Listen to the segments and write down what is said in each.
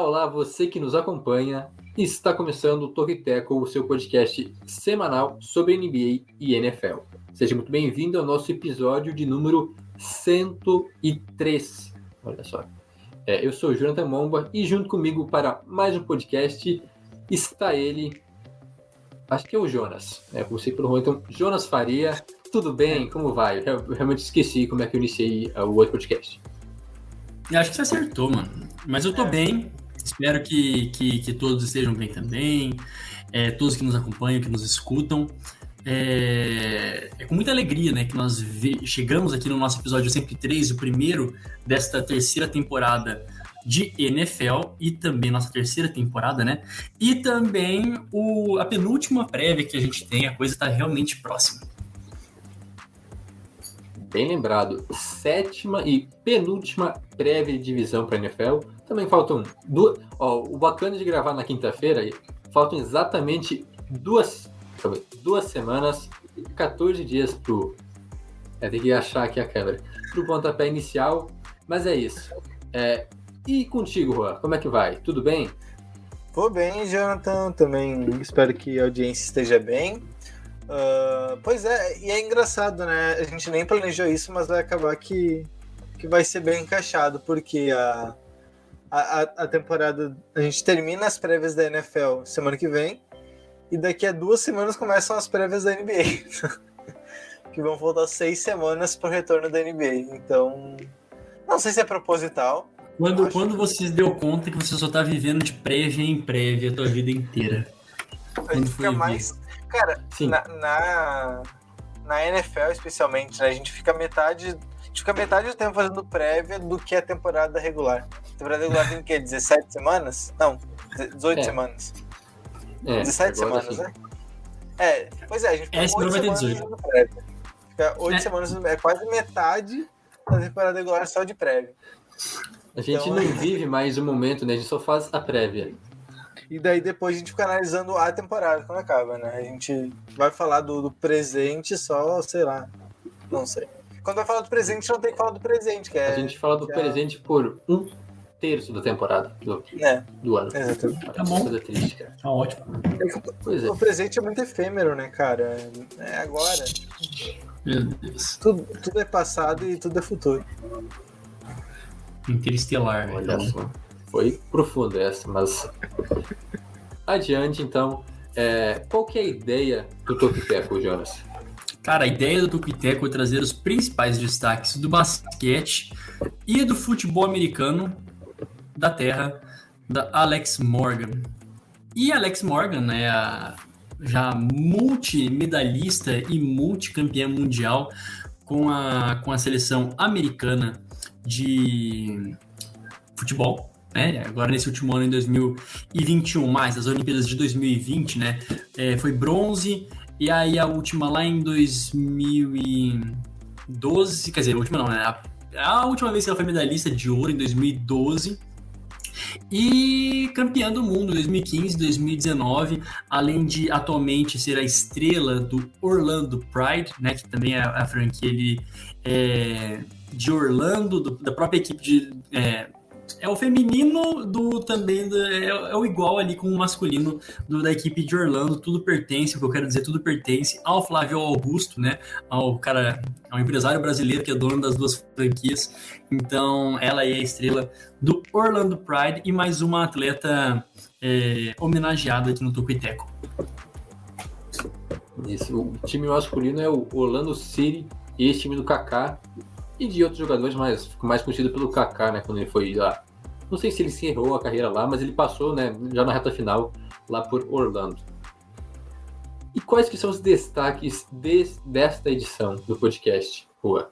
Olá, olá, você que nos acompanha. Está começando o Toque Tackle, o seu podcast semanal sobre NBA e NFL. Seja muito bem-vindo ao nosso episódio de número 103. Olha só. É, eu sou o Jonathan Momba e junto comigo para mais um podcast está ele, acho que é o Jonas, é por si pelo então Jonas Faria, tudo bem? Como vai? Eu realmente esqueci como é que eu iniciei uh, o outro podcast. Eu acho que você acertou, mano. Mas eu tô bem. Espero que, que, que todos estejam bem também. É, todos que nos acompanham, que nos escutam. É, é com muita alegria né, que nós chegamos aqui no nosso episódio 103, o primeiro desta terceira temporada de NFL e também nossa terceira temporada, né? E também o, a penúltima prévia que a gente tem, a coisa tá realmente próxima. Bem lembrado, sétima e penúltima prévia de divisão para a NFL. Também faltam duas. Ó, o bacana de gravar na quinta-feira, faltam exatamente duas, duas semanas e 14 dias pro. É, tem que achar aqui a câmera. Pro pontapé inicial. Mas é isso. É, e contigo, Juan, como é que vai? Tudo bem? Vou bem, Jonathan. Também espero que a audiência esteja bem. Ah, pois é, e é engraçado, né? A gente nem planejou isso, mas vai acabar que, que vai ser bem encaixado, porque a, a, a- a temporada. A gente termina as prévias da NFL semana que vem, e daqui a duas semanas começam as prévias da NBA. que vão faltar seis semanas pro retorno da NBA. Então. Não sei se é proposital. Quando, quando você se deu conta que você só tá vivendo de prévia em prévia a tua vida inteira? A gente fica ver? mais. Cara, na, na, na NFL especialmente, né? A gente fica metade. A gente fica metade do tempo fazendo prévia do que a temporada regular. A temporada regular tem o quê? 17 semanas? Não, 18 É. semanas. É, 17 agora semanas, né? É, pois é, a gente fica Essa 8 não vai ter semanas 18. fazendo prévia. Fica 8 É. semanas, é quase metade da temporada regular só de prévia. A gente Então, não é. vive mais o momento, né? A gente só faz a prévia. E daí depois a gente fica analisando a temporada quando acaba, né? A gente vai falar do, do presente só, sei lá, não sei. Quando vai falar do presente, não tem que falar do presente, que é. A gente fala do presente por um terço da temporada do, É, do ano. exatamente. Tá bom. Coisa triste, cara. Tá ótimo. É Pois é. O presente é muito efêmero, né, cara? É agora. Meu Deus. Tudo, tudo é passado e tudo é futuro. Interestelar. Olha então. só. Foi profundo essa, mas. Adiante, então. É, qual que é a ideia do Topipeco, Jonas? Cara, a ideia do Tuquiteco é trazer os principais destaques do basquete e do futebol americano da terra da Alex Morgan. E Alex Morgan é a já multimedalhista e multicampeã mundial com a, com a seleção americana de futebol. Né? Agora, nesse último ano, em 2021, mais as Olimpíadas de 2020, né? É, foi bronze, e aí a última lá em 2012, quer dizer, a última não, né? A, a última vez que ela foi medalhista de ouro em 2012. E campeã do mundo em 2015, 2019, além de atualmente ser a estrela do Orlando Pride, né, que também é a franquia é, de Orlando, do- da própria equipe de. É, é o feminino do também do- é, é o igual ali com o masculino do- da equipe de Orlando, tudo pertence, o que eu quero dizer, tudo pertence ao Flávio Augusto, né? Ao cara, ao empresário brasileiro que é dono das duas franquias. Então, ela é a estrela do Orlando Pride e mais uma atleta é, homenageada aqui no Tucuiteco. Esse, o time masculino é o Orlando City, esse time do Kaká e de outros jogadores, mas ficou mais conhecido pelo Kaká, né? Quando ele foi lá. Não sei se ele encerrou a carreira lá, mas ele passou, né? Já na reta final lá por Orlando. E quais que são os destaques des- desta edição do podcast, Rua?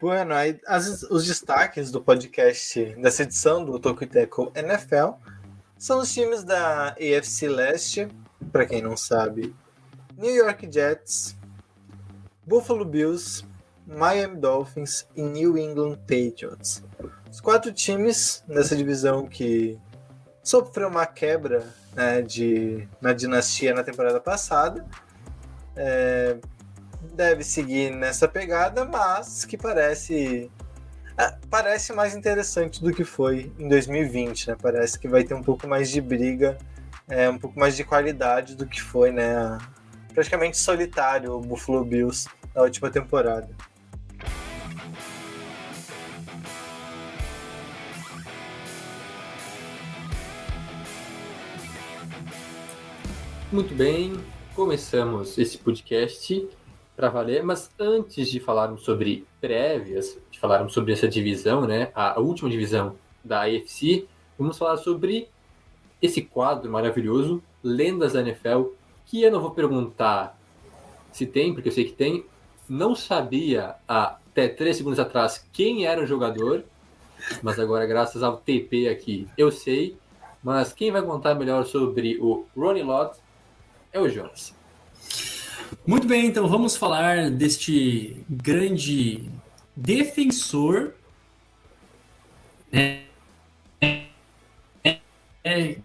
Bueno, aí, as- os destaques do podcast dessa edição do Tokuiteco NFL são os times da AFC Leste, para quem não sabe, New York Jets, Buffalo Bills, Miami Dolphins e New England Patriots. Os quatro times nessa divisão que sofreu uma quebra né, de, na dinastia na temporada passada. É, deve seguir nessa pegada, mas que parece é, parece mais interessante do que foi em 2020, né? Parece que vai ter um pouco mais de briga, é, um pouco mais de qualidade do que foi, né? Praticamente solitário o Buffalo Bills na última temporada. Muito bem, começamos esse podcast para valer, mas antes de falarmos sobre prévias, de falarmos sobre essa divisão, né, a última divisão da AFC, vamos falar sobre esse quadro maravilhoso, Lendas da NFL, que eu não vou perguntar se tem, porque eu sei que tem, não sabia até três segundos atrás quem era o jogador, mas agora graças ao TP aqui eu sei, mas quem vai contar melhor sobre o Ronnie Lott é o Jonas. Muito bem, então vamos falar deste grande defensor. É, é,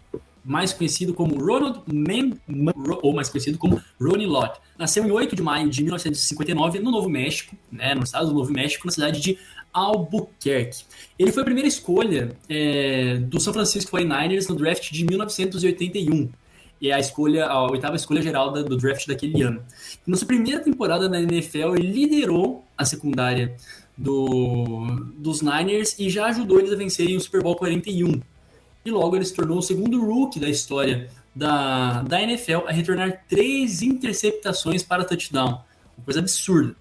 mais conhecido como Ronald Mem, ou mais conhecido como Ronnie Lott. Nasceu em 8 de maio de 1959 no Novo México, né, no estado do Novo México, na cidade de Albuquerque. Ele foi a primeira escolha é, do São Francisco 49ers no draft de 1981 e é a escolha, a oitava escolha geral do draft daquele ano. Na sua primeira temporada na NFL, ele liderou a secundária do, dos Niners e já ajudou eles a vencerem o Super Bowl 41. E logo ele se tornou o segundo rookie da história da, da NFL a retornar três interceptações para touchdown. Uma coisa absurda.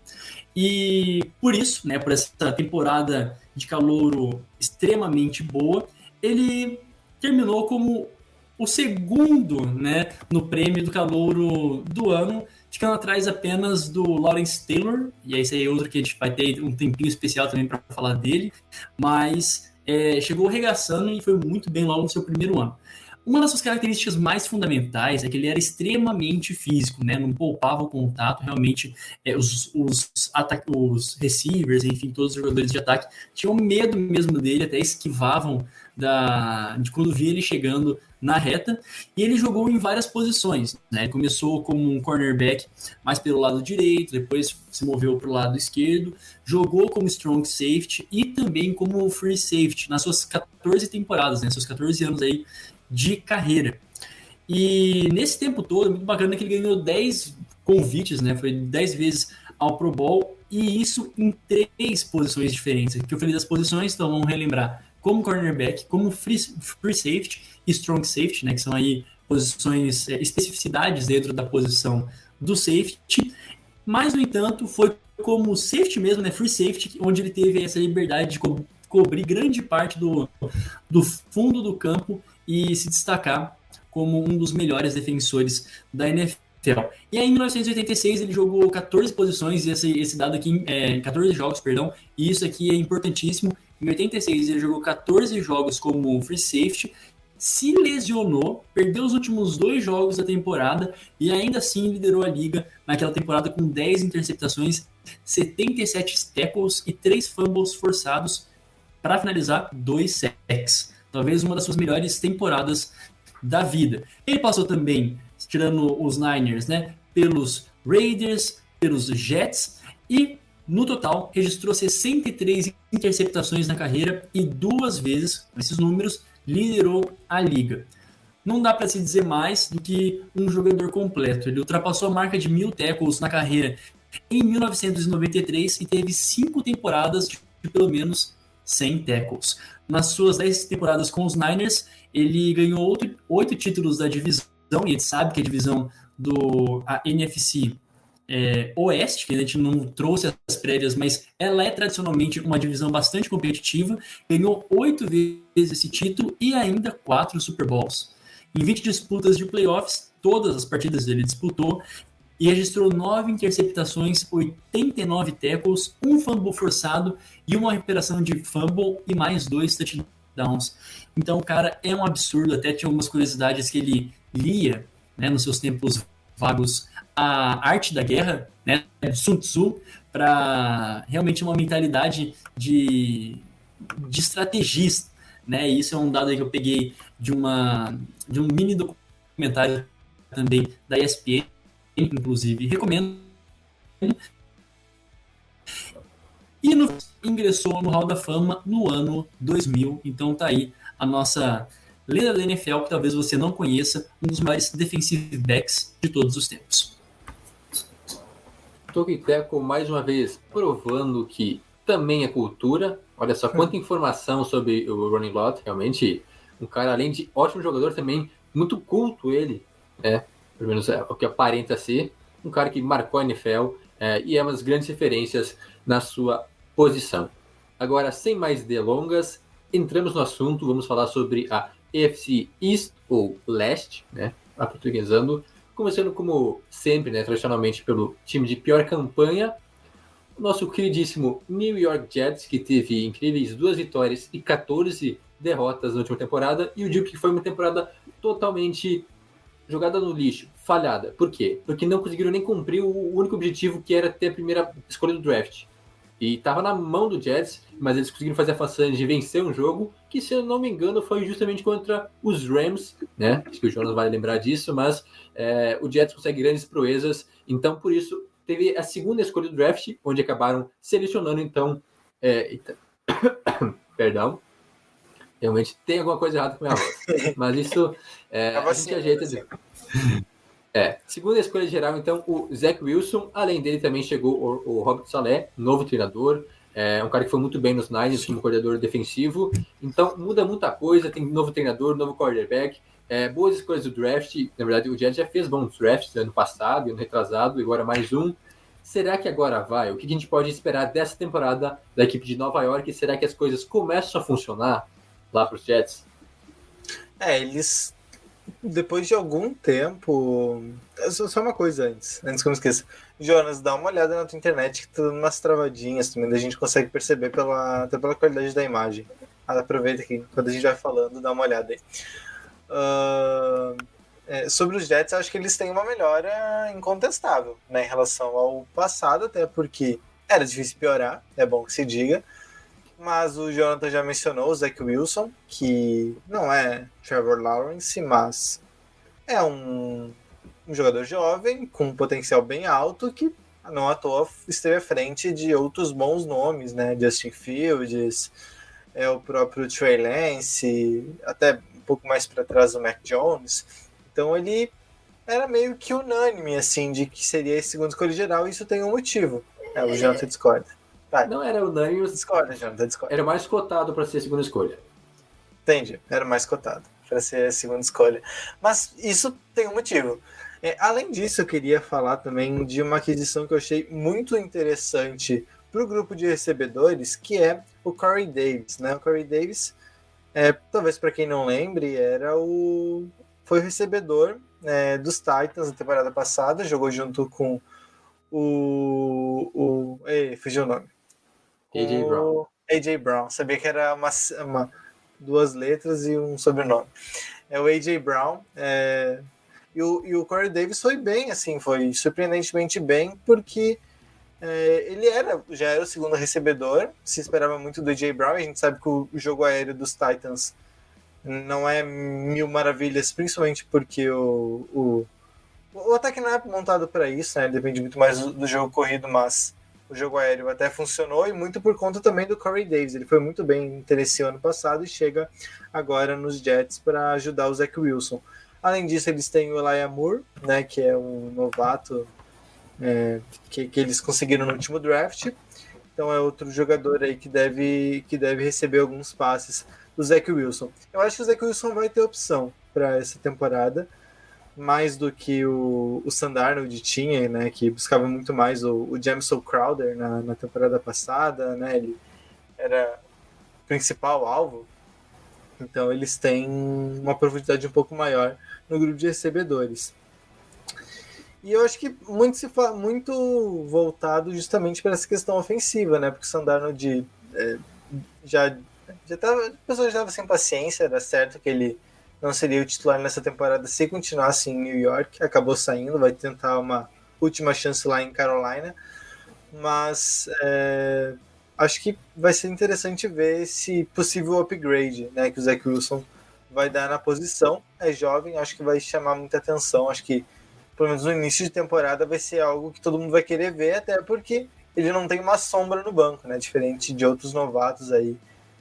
E por isso, né, por essa temporada de calouro extremamente boa, ele terminou como o segundo né, no prêmio do calouro do ano, ficando atrás apenas do Lawrence Taylor, e esse aí é outro que a gente vai ter um tempinho especial também para falar dele, mas é, chegou arregaçando e foi muito bem logo no seu primeiro ano. Uma das suas características mais fundamentais é que ele era extremamente físico, né? Não poupava o contato, realmente é, os, os, os receivers, enfim, todos os jogadores de ataque tinham medo mesmo dele, até esquivavam da, de quando via ele chegando na reta, e ele jogou em várias posições. Né? Ele começou como um cornerback mais pelo lado direito, depois se moveu para o lado esquerdo, jogou como strong safety e também como free safety nas suas 14 temporadas, né? seus 14 anos aí de carreira. E nesse tempo todo, muito bacana que ele ganhou 10 convites, né? Foi 10 vezes ao Pro Bowl, e isso em três posições diferentes. Que eu falei das posições, então vamos relembrar como cornerback, como free, free safety e strong safety, né, que são aí posições, é, especificidades dentro da posição do safety. Mas, no entanto, foi como safety mesmo, né, free safety, onde ele teve essa liberdade de co cobrir grande parte do, do fundo do campo e se destacar como um dos melhores defensores da NFL. E aí, em 1986 ele jogou 14 posições, esse, esse dado aqui, é, 14 jogos, perdão, e isso aqui é importantíssimo. Em 86 ele jogou 14 jogos como free safety se lesionou, perdeu os últimos dois jogos da temporada e ainda assim liderou a liga naquela temporada com 10 interceptações, 77 tackles e 3 fumbles forçados para finalizar dois sacks. Talvez uma das suas melhores temporadas da vida. Ele passou também, tirando os Niners, né, pelos Raiders, pelos Jets e no total registrou 63 interceptações na carreira e duas vezes, esses números, liderou a liga. Não dá para se dizer mais do que um jogador completo. Ele ultrapassou a marca de mil tackles na carreira em 1993 e teve cinco temporadas de pelo menos 100 tackles. Nas suas 10 temporadas com os Niners, ele ganhou oito títulos da divisão, e a gente sabe que a divisão do a NFC é, Oeste, que a gente não trouxe as prévias, mas ela é tradicionalmente uma divisão bastante competitiva, ganhou oito vezes esse título e ainda quatro Super Bowls. Em 20 disputas de playoffs, todas as partidas ele disputou e registrou nove interceptações, 89 tackles, um fumble forçado e uma recuperação de fumble e mais dois touchdowns. Então, o cara é um absurdo. Até tinha algumas curiosidades que ele lia né, nos seus tempos vagos a arte da guerra, né, Sun Tzu, para realmente uma mentalidade de, de estrategista, né? E isso é um dado que eu peguei de uma de um mini documentário também da ESPN, inclusive recomendo. E no, ingressou no Hall da Fama no ano 2000. Então tá aí a nossa lenda da NFL que talvez você não conheça, um dos maiores defensive backs de todos os tempos. Tokiteco mais uma vez provando que também é cultura. Olha só quanta informação sobre o Ronnie Lott, realmente um cara além de ótimo jogador também muito culto ele, né? Pelo menos é o que aparenta ser um cara que marcou a NFL é, e é uma das grandes referências na sua posição. Agora, sem mais delongas, entramos no assunto, vamos falar sobre a EFC East ou Leste, né? Aportuguesando, começando como sempre, né, tradicionalmente pelo time de pior campanha, o nosso queridíssimo New York Jets, que teve incríveis duas vitórias e 14 derrotas na última temporada, e o Duke que foi uma temporada totalmente jogada no lixo, falhada. Por quê? Porque não conseguiram nem cumprir o único objetivo que era ter a primeira escolha do draft. E estava na mão do Jets, mas eles conseguiram fazer a façanha de vencer um jogo que, se eu não me engano, foi justamente contra os Rams, né? Acho que o Jonas vai lembrar disso, mas é, o Jets consegue grandes proezas, então por isso teve a segunda escolha do draft, onde acabaram selecionando, então. É, perdão. Realmente tem alguma coisa errada com a minha voz. Mas isso é, a gente ajeita. De... É, segunda escolha geral, então, o Zach Wilson. Além dele também chegou o, o Robert Saleh, novo treinador. É um cara que foi muito bem nos Niners como coordenador defensivo. Então, muda muita coisa. Tem novo treinador, novo quarterback. É, boas escolhas do draft. Na verdade, o Jets já fez bons drafts ano passado, ano retrasado, e agora mais um. Será que agora vai? O que a gente pode esperar dessa temporada da equipe de Nova York? Será que as coisas começam a funcionar lá para os Jets? É, eles depois de algum tempo. Só uma coisa antes, antes que eu me esqueça. Jonas, dá uma olhada na tua internet que tá dando umas travadinhas também, a gente consegue perceber pela, até pela qualidade da imagem. Aproveita que quando a gente vai falando, dá uma olhada aí. Uh, é, sobre os Jets, acho que eles têm uma melhora incontestável né, em relação ao passado, até porque era difícil piorar, é bom que se diga mas o Jonathan já mencionou o Zach Wilson, que não é Trevor Lawrence, mas é um, um jogador jovem com um potencial bem alto que não à toa esteve à frente de outros bons nomes, né? Justin Fields, é o próprio Trey Lance, até um pouco mais para trás o Mac Jones. Então ele era meio que unânime assim de que seria esse segundo escolha geral, e isso tem um motivo. É, o Jonathan discorda. Tá. Não era unânime. Discorda, Jonathan, discorda. Era mais cotado para ser a segunda escolha. Entendi, era mais cotado para ser a segunda escolha. Mas isso tem um motivo. É, além disso, eu queria falar também de uma aquisição que eu achei muito interessante para o grupo de recebedores, que é o Corey Davis. Né? O Corey Davis, é, talvez para quem não lembre, era o foi o recebedor é, dos Titans na temporada passada, jogou junto com o. o ei, fugiu o nome. AJ Brown. AJ Brown. Sabia que era uma, uma, duas letras e um sobrenome. É o AJ Brown. É, e, o, e o Corey Davis foi bem, assim, foi surpreendentemente bem, porque é, ele era, já era o segundo recebedor, se esperava muito do AJ Brown, a gente sabe que o, jogo aéreo dos Titans não é mil maravilhas, principalmente porque o, o, o ataque não é montado para isso, né? Depende muito mais do, do jogo corrido, mas o jogo aéreo até funcionou e muito por conta também do Corey Davis. Ele foi muito bem nesse ano passado e chega agora nos Jets para ajudar o Zach Wilson. Além disso, eles têm o Elijah Moore, né, que é um novato é, que, que eles conseguiram no último draft. Então é outro jogador aí que deve, que deve receber alguns passes do Zach Wilson. Eu acho que o Zach Wilson vai ter opção para essa temporada mais do que o, o Sandarnold tinha, né, que buscava muito mais o, o Jameson Crowder na, na temporada passada, né, ele era o principal alvo, então eles têm uma profundidade um pouco maior no grupo de recebedores. E eu acho que muito se fala, muito voltado justamente para essa questão ofensiva, né? Porque o Sandarnold é, já já tava, a pessoa já estava sem paciência, era certo que ele não seria o titular nessa temporada se continuasse em New York. Acabou saindo, vai tentar uma última chance lá em Carolina. mas é, acho que vai ser interessante ver esse possível upgrade né, que o Zach Wilson vai dar na posição. É jovem, acho que vai chamar muita atenção. Acho que, pelo menos no início de temporada, vai ser algo que todo mundo vai querer ver, até porque ele não tem uma sombra no banco, né? Diferente de outros novatos aí.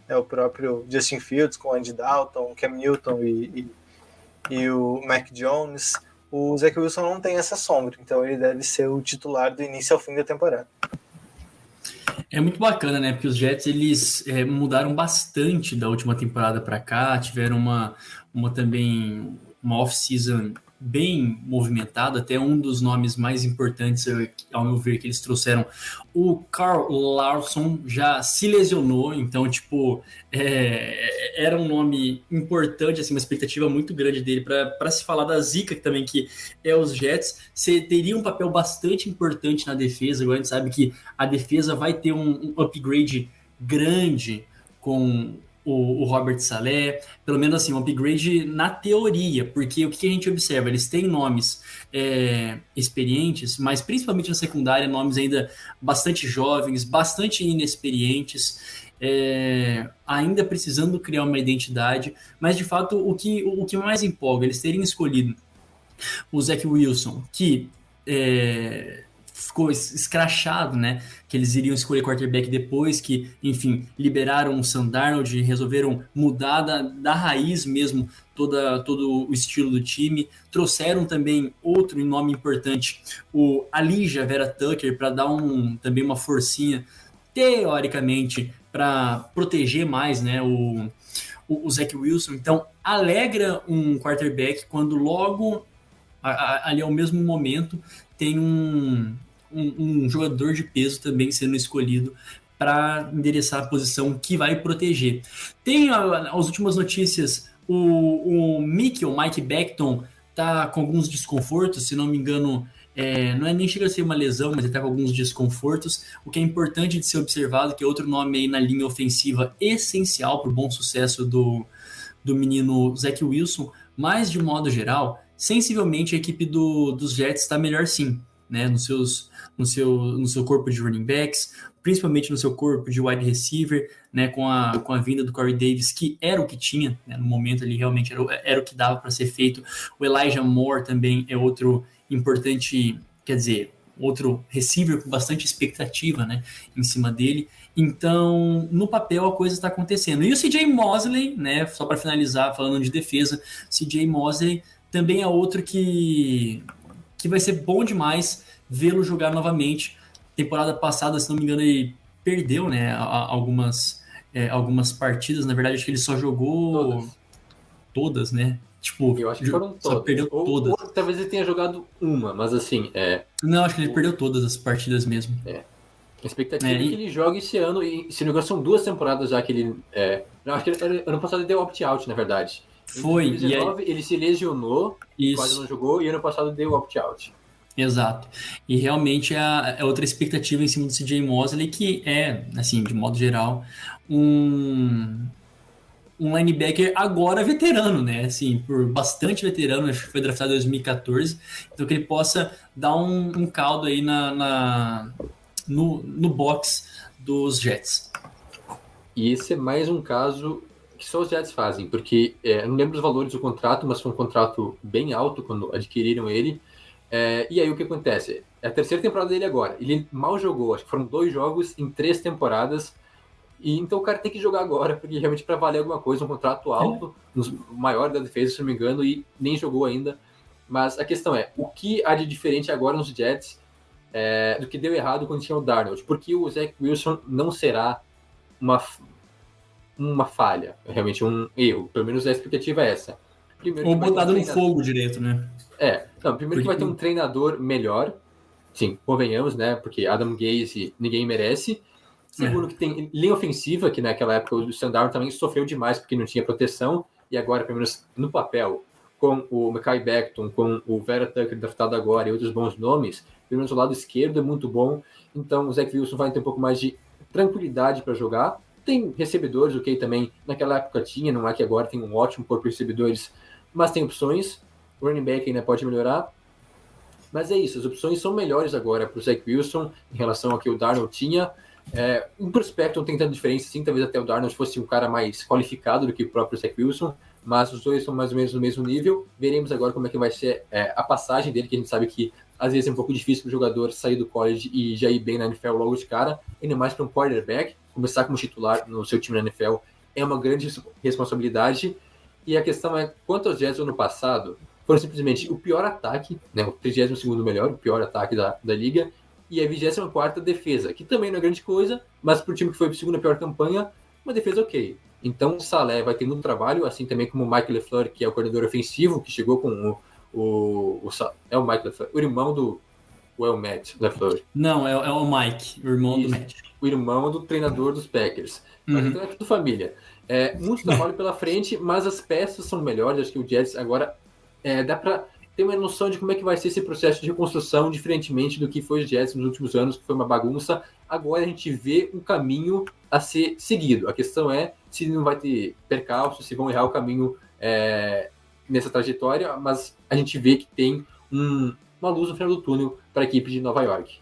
É o próprio Justin Fields com Andy Dalton, Cam Newton e, e, e o Mac Jones. O Zach Wilson não tem essa sombra, então ele deve ser o titular do início ao fim da temporada. É muito bacana, né? Porque os Jets eles é, mudaram bastante da última temporada para cá, tiveram uma, uma também uma off-season bem movimentado, até um dos nomes mais importantes, ao meu ver, que eles trouxeram, o Carl Larson já se lesionou, então, tipo, é, era um nome importante, assim, uma expectativa muito grande dele para se falar da zica também, que é os Jets, você teria um papel bastante importante na defesa, agora a gente sabe que a defesa vai ter um, um upgrade grande com o, o, Robert Salé, pelo menos assim, um upgrade na teoria, porque o que, a gente observa? Eles têm nomes é, experientes, mas principalmente na secundária, nomes ainda bastante jovens, bastante inexperientes, é, ainda precisando criar uma identidade, mas de fato o que, o que mais empolga, eles terem escolhido o Zach Wilson, que é, ficou escrachado, né? Que eles iriam escolher quarterback depois, que, enfim, liberaram o Sam Darnold e resolveram mudar da, da raiz mesmo toda, todo o estilo do time. Trouxeram também outro nome importante, o Alija Vera Tucker, para dar um, também uma forcinha, teoricamente, para proteger mais né, o, o, o Zach Wilson. Então, alegra um quarterback quando logo ali ao mesmo momento tem um, um, um jogador de peso também sendo escolhido para endereçar a posição que vai proteger. Tem as últimas notícias, o, o Mickey, o Mike Beckton, tá com alguns desconfortos, se não me engano, é, não é nem chega a ser uma lesão, mas até com alguns desconfortos. O que é importante de ser observado, que é outro nome aí na linha ofensiva essencial para o bom sucesso do, do menino Zach Wilson, mas de modo geral, sensivelmente a equipe do, dos Jets está melhor sim, né? Nos seus no seu, no seu corpo de running backs, principalmente no seu corpo de wide receiver, né, com a, com a vinda do Corey Davis, que era o que tinha, né, no momento ali realmente era, era o que dava para ser feito. O Elijah Moore também é outro importante, quer dizer, outro receiver com bastante expectativa né, em cima dele. Então, no papel a coisa está acontecendo. E o CJ Mosley, né, só para finalizar, falando de defesa, CJ Mosley também é outro que, que vai ser bom demais vê-lo jogar novamente. Temporada passada, se não me engano, ele perdeu né, algumas, é, algumas partidas. Na verdade, acho que ele só jogou todas, todas né? Tipo, eu acho que foram todas. perdeu ou, todas. Ou, talvez ele tenha jogado uma, mas assim, é. Não, acho que ele perdeu todas as partidas mesmo. É. A expectativa é, é que ele jogue esse ano, e se não me engano, são duas temporadas já que ele. É... Não, acho que ele, ano passado ele deu opt-out, na verdade. Foi. Em 2019, aí... ele se lesionou, Isso. quase não jogou, e ano passado deu opt-out. Exato. E realmente é, é outra expectativa em cima do CJ Mosley, que é, assim, de modo geral, um, um linebacker agora veterano, né? Assim, por bastante veterano, acho que foi draftado em 2014. Então que ele possa dar um, um caldo aí na, na, no, no box dos Jets. E esse é mais um caso que só os Jets fazem, porque é, não lembro os valores do contrato, mas foi um contrato bem alto quando adquiriram ele. É, e aí o que acontece? É a terceira temporada dele agora. Ele mal jogou, acho que foram dois jogos em três temporadas. E então o cara tem que jogar agora, porque realmente para valer alguma coisa, um contrato alto, é. maior da defesa, se não me engano, e nem jogou ainda. Mas a questão é, o que há de diferente agora nos Jets é, do que deu errado quando tinha o Darnold? Porque o Zach Wilson não será uma, uma falha, realmente um erro. Pelo menos a expectativa é essa. Primeiro, Ou botado no fogo direito, né? É, não, primeiro que vai ter um treinador melhor, sim, convenhamos, né? Porque Adam Gaze ninguém merece. Segundo, é. que tem linha ofensiva, que naquela época o Sandar também sofreu demais porque não tinha proteção, e agora, pelo menos no papel, com o Mackay Beckton, com o Vera Tucker draftado agora e outros bons nomes, pelo menos o lado esquerdo é muito bom, então o Zach Wilson vai ter um pouco mais de tranquilidade para jogar. Tem recebedores, o que também naquela época tinha, não é que agora tem um ótimo corpo de recebedores, mas tem opções o running back ainda pode melhorar. Mas é isso, as opções são melhores agora para o Zach Wilson em relação ao que o Darnold tinha. É, em prospecto não tem tanta diferença, sim, talvez até o Darnold fosse um cara mais qualificado do que o próprio Zach Wilson, mas os dois estão mais ou menos no mesmo nível. Veremos agora como é que vai ser é, a passagem dele, que a gente sabe que às vezes é um pouco difícil para o jogador sair do college e já ir bem na NFL logo de cara, ainda mais para um quarterback, começar como titular no seu time na NFL é uma grande responsabilidade. E a questão é, quanto aos Jets ano passado, foram simplesmente o pior ataque, né, o 32 melhor, o pior ataque da, da liga, e a 24 defesa, que também não é grande coisa, mas para o time que foi a segunda pior campanha, uma defesa ok. Então o Salé vai ter muito trabalho, assim também como o Mike LeFleur, que é o coordenador ofensivo, que chegou com o, o, o é o Mike LeFleur, o irmão do o é o Matt LeFleur. Não, é, é o Mike, o irmão Isso, do Matt. O irmão do treinador dos Packers. Uhum. Então é tudo família. É, muito trabalho pela frente, mas as peças são melhores. Acho que o Jets agora é, dá para ter uma noção de como é que vai ser esse processo de reconstrução, diferentemente do que foi os Jets nos últimos anos, que foi uma bagunça. Agora a gente vê um caminho a ser seguido. A questão é se não vai ter percalço, se vão errar o caminho é, nessa trajetória, mas a gente vê que tem um, uma luz no final do túnel para a equipe de Nova York.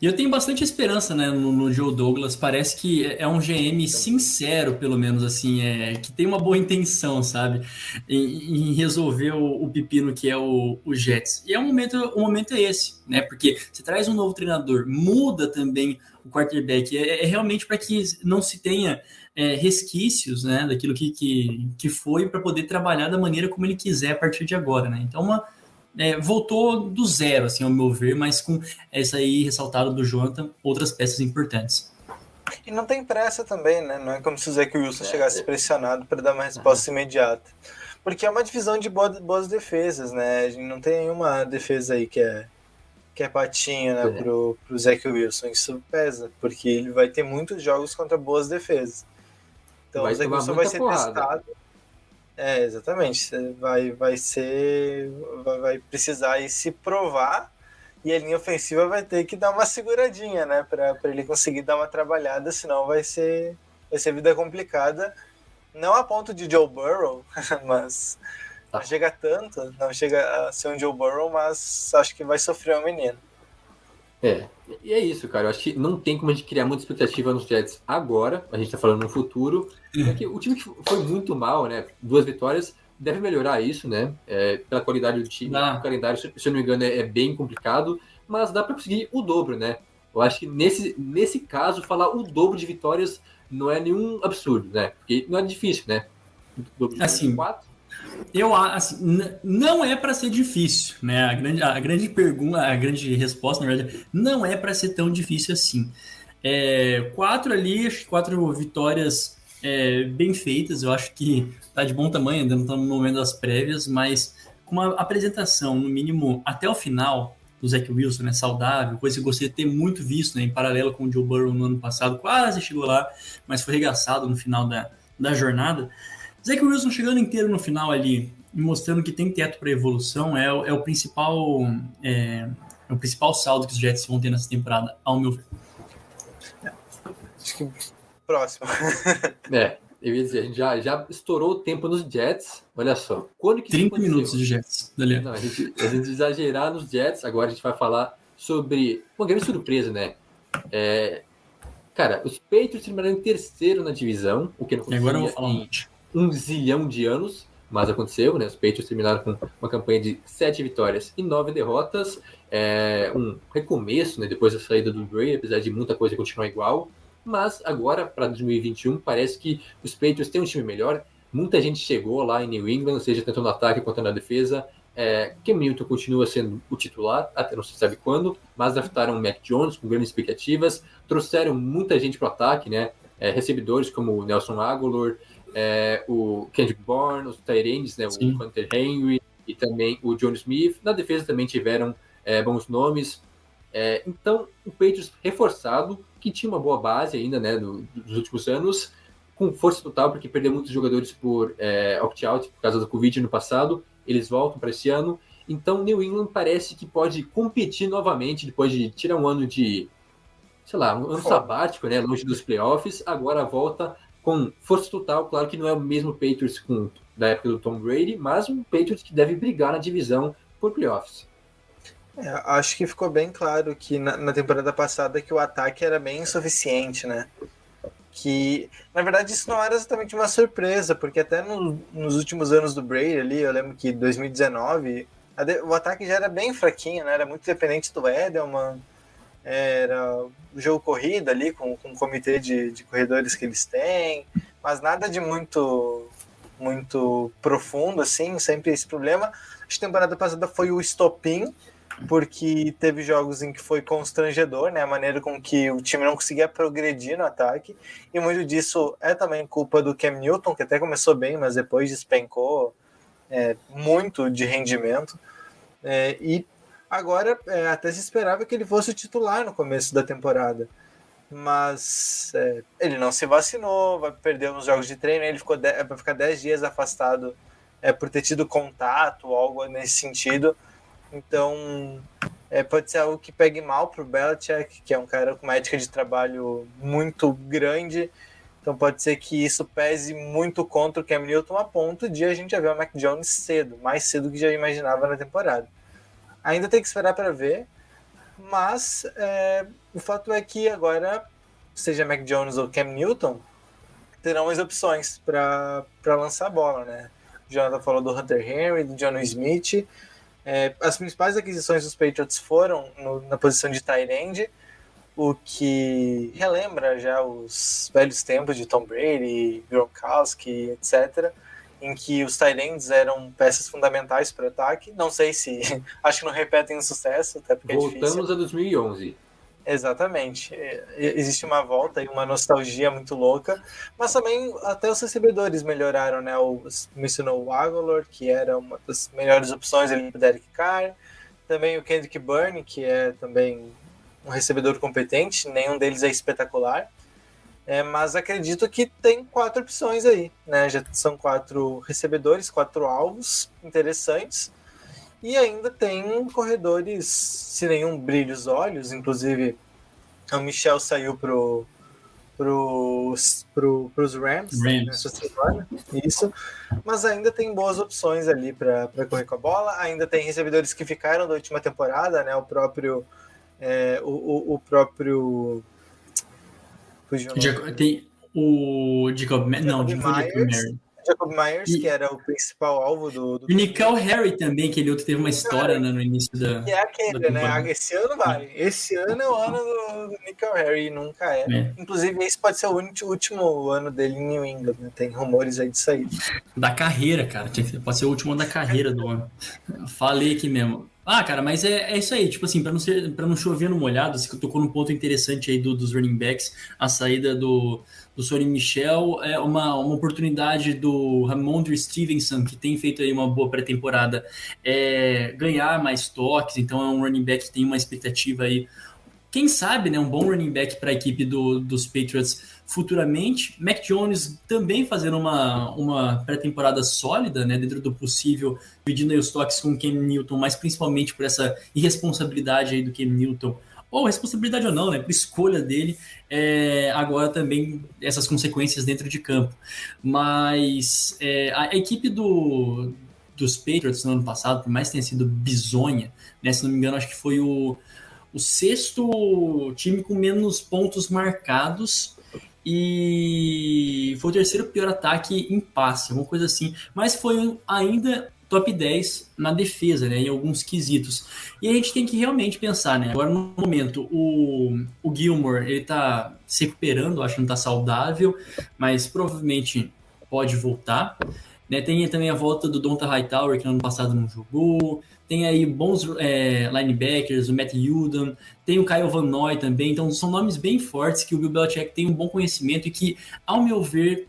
E eu tenho bastante esperança né, no, no, Joe Douglas. Parece que é um GM sincero, pelo menos, assim, é, que tem uma boa intenção, sabe? Em, em resolver o, o, pepino que é o, o, Jets. E é um momento, o momento é esse, né? Porque você traz um novo treinador, muda também o quarterback. É, é realmente para que não se tenha é, resquícios né, daquilo que, que, que foi para poder trabalhar da maneira como ele quiser a partir de agora, né? Então, uma é, voltou do zero, assim, ao meu ver, mas com essa aí ressaltada do Jonathan, outras peças importantes. E não tem pressa também, né? Não é como se o Zach Wilson é, chegasse pressionado para dar uma resposta uhum. imediata. Porque é uma divisão de boas defesas, né? A gente não tem nenhuma defesa aí que é, que é patinha né, é. pro, pro Zach Wilson. Isso pesa, porque ele vai ter muitos jogos contra boas defesas. Então vai o Zach Wilson vai ser porrada. testado é, exatamente. Você vai, vai ser. Vai, vai precisar se provar e a linha ofensiva vai ter que dar uma seguradinha, né? Para ele conseguir dar uma trabalhada, senão vai ser, vai ser vida complicada. Não a ponto de Joe Burrow, mas tá. não chega tanto, não chega a ser um Joe Burrow, mas acho que vai sofrer o menino. É, e é isso, cara. Eu acho que não tem como a gente criar muita expectativa nos Jets agora. A gente tá falando no futuro. Porque o time que foi muito mal, né? Duas vitórias, deve melhorar isso, né? É, pela qualidade do time. Ah. O calendário, se eu não me engano, é, é bem complicado. Mas dá para conseguir o dobro, né? Eu acho que nesse, nesse caso, falar o dobro de vitórias não é nenhum absurdo, né? Porque não é difícil, né? O dobro de assim, quatro eu assim, não é para ser difícil, né? A grande, a grande pergunta, a grande resposta, na verdade, não é para ser tão difícil assim. É, quatro ali, quatro vitórias é, bem feitas, eu acho que tá de bom tamanho, ainda não estamos no momento das prévias, mas com uma apresentação, no mínimo, até o final, do Zach Wilson, né, saudável, coisa que eu gostaria de ter muito visto, né, em paralelo com o Joe Burrow no ano passado, quase chegou lá, mas foi regaçado no final da, da jornada. Zach Wilson chegando inteiro no final ali mostrando que tem teto para evolução é, é, o principal é, é, o principal saldo que os Jets vão ter nessa temporada, ao meu ver. Acho que próximo. é, eu ia dizer, a gente já, já estourou o tempo nos Jets. Olha só. Quando que 30 minutos de Jets, Dali. Não, a gente, a gente exagerar nos Jets, agora a gente vai falar sobre uma grande surpresa, né? É, cara, os Patriots terminaram em terceiro na divisão, o que não acontecia agora eu vou falar em, um zilhão de anos, mas aconteceu, né? Os Patriots terminaram com uma campanha de sete vitórias e nove derrotas, é um recomeço, né? Depois da saída do Bray, apesar de muita coisa continuar igual, mas agora para 2021 parece que os Patriots têm um time melhor. Muita gente chegou lá em New England, seja tanto no ataque quanto na defesa. É, Cam Newton continua sendo o titular, até não se sabe quando, mas draftaram o Mac Jones com grandes expectativas, trouxeram muita gente para o ataque, né? É, recebedores como o Nelson Aguilar, é, o Kendrick Bourne, os Tyrands, né, o Hunter Henry e também o John Smith. Na defesa também tiveram é, bons nomes. É, então, o Patriots reforçado, que tinha uma boa base ainda né, do, dos últimos anos, com força total, porque perdeu muitos jogadores por é, opt-out por causa do Covid no passado, eles voltam para esse ano. Então, New England parece que pode competir novamente depois de tirar um ano de, sei lá, um ano sabático, né, longe dos playoffs. Agora volta com força total. Claro que não é o mesmo Patriots com, da época do Tom Brady, mas um Patriots que deve brigar na divisão por playoffs. É, acho que ficou bem claro que na, na, temporada passada que o ataque era bem insuficiente, né? Que, na verdade, isso não era exatamente uma surpresa, porque até no, nos últimos anos do Brady ali, eu lembro que 2019, de, o ataque já era bem fraquinho, né? Era muito dependente do Edelman, era o jogo corrida ali, com, com o comitê de, de corredores que eles têm, mas nada de muito muito profundo, assim, sempre esse problema. Acho que a temporada passada foi o estopim, porque teve jogos em que foi constrangedor, né? A maneira com que o time não conseguia progredir no ataque. E muito disso é também culpa do Cam Newton, que até começou bem, mas depois despencou é, muito de rendimento. É, e agora é, até se esperava que ele fosse o titular no começo da temporada. Mas é, ele não se vacinou, vai perder uns jogos de treino, ele ficou vai ficar 10 dias afastado é, por ter tido contato, algo nesse sentido. Então, é, pode ser algo que pegue mal para o Belichick, que é um cara com uma ética de trabalho muito grande. Então, pode ser que isso pese muito contra o Cam Newton a ponto de a gente já ver o Mac Jones cedo, mais cedo do que já imaginava na temporada. Ainda tem que esperar para ver, mas é, o fato é que agora, seja Mac Jones ou Cam Newton, terão as opções para lançar a bola, né? O Jonathan falou do Hunter Henry, do John Smith. É, as principais aquisições dos Patriots foram no, na posição de tight end, o que relembra já os velhos tempos de Tom Brady, Gronkowski, etc., em que os tight ends eram peças fundamentais para o ataque. Não sei se acho que não repetem o sucesso, até porque Voltamos é difícil. a 2011. Exatamente. É, existe uma volta e uma nostalgia muito louca, mas também até os recebedores melhoraram, né? O, mencionou o Aguilar, que era uma das melhores opções ali para Derek Carr, também o Kendrick Byrne, que é também um recebedor competente, nenhum deles é espetacular, é, mas acredito que tem quatro opções aí, né? Já são quatro recebedores, quatro alvos interessantes. E ainda tem corredores, se nenhum brilha os olhos, inclusive o Michel saiu pro, pros, pro, pros Rams, Rams. nessa semana, isso. Mas ainda tem boas opções ali para correr com a bola. Ainda tem recebedores que ficaram da última temporada, né? O próprio. É, o, o, o próprio. Fugiu Tem o Jacob, não, Jacob Myers. Jacob Myers, E- que era o principal alvo do. do E o Nickel Harry também, que ele outro teve uma história né, no início da. que é aquele, né? temporada. Esse ano vai. Esse ano é o ano do, do Nickel Harry, nunca é. É. Inclusive, esse pode ser o único- último ano dele em New England, né? Tem rumores aí de sair. Da carreira, cara. Pode ser o último ano da carreira do ano. Falei aqui mesmo. Ah, cara, mas é, é isso aí. Tipo assim, para não, ser, pra não chover no molhado, você tocou num ponto interessante aí do- dos running backs, a saída do, do Sonny Michel, é uma, uma oportunidade do Ramondre Stevenson, que tem feito aí uma boa pré-temporada, é, ganhar mais toques. Então é um running back que tem uma expectativa aí quem sabe, né, um bom running back para a equipe do, dos Patriots futuramente. Mac Jones também fazendo uma, uma pré-temporada sólida, né, dentro do possível, dividindo aí os toques com o Cam Newton, mas principalmente por essa irresponsabilidade aí do Cam Newton, ou responsabilidade ou não, né, por escolha dele, é, agora também essas consequências dentro de campo. Mas é, a, equipe do, dos Patriots no ano passado, por mais que tenha sido bizonha, né, se não me engano, acho que foi o o sexto time com menos pontos marcados e foi o terceiro pior ataque em passe, alguma coisa assim. Mas foi ainda top 10 na defesa, né, em alguns quesitos. E a gente tem que realmente pensar, né, agora no momento, o, o Gilmore, ele tá se recuperando, acho que não tá saudável, mas provavelmente pode voltar. Né, tem também a volta do Donta Hightower, que no ano passado não jogou. Tem aí bons é, linebackers, o Matt Judon, tem o Kyle Van Noy também. Então são nomes bem fortes que o Bill Belichick tem um bom conhecimento e que, ao meu ver,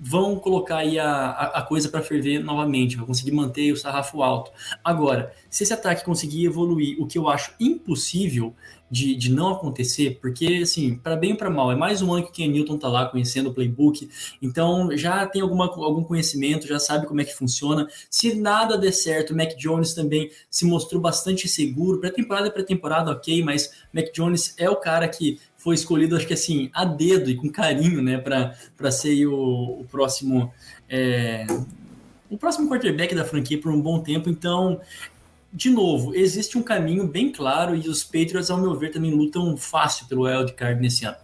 vão colocar aí a, a, a coisa para ferver novamente, vai conseguir manter o sarrafo alto. Agora, se esse ataque conseguir evoluir, o que eu acho impossível de, de não acontecer, porque, assim, para bem ou para mal, é mais um ano que o Ken Newton tá lá conhecendo o playbook, então já tem alguma, algum conhecimento, já sabe como é que funciona. Se nada der certo, o Mac Jones também se mostrou bastante seguro. Pré-temporada é pré-temporada, ok, mas Mac Jones é o cara que foi escolhido, acho que assim, a dedo e com carinho, né, para ser o, o próximo. É, o próximo quarterback da franquia por um bom tempo, então de novo, existe um caminho bem claro e os Patriots, ao meu ver, também lutam fácil pelo wild card nesse ano.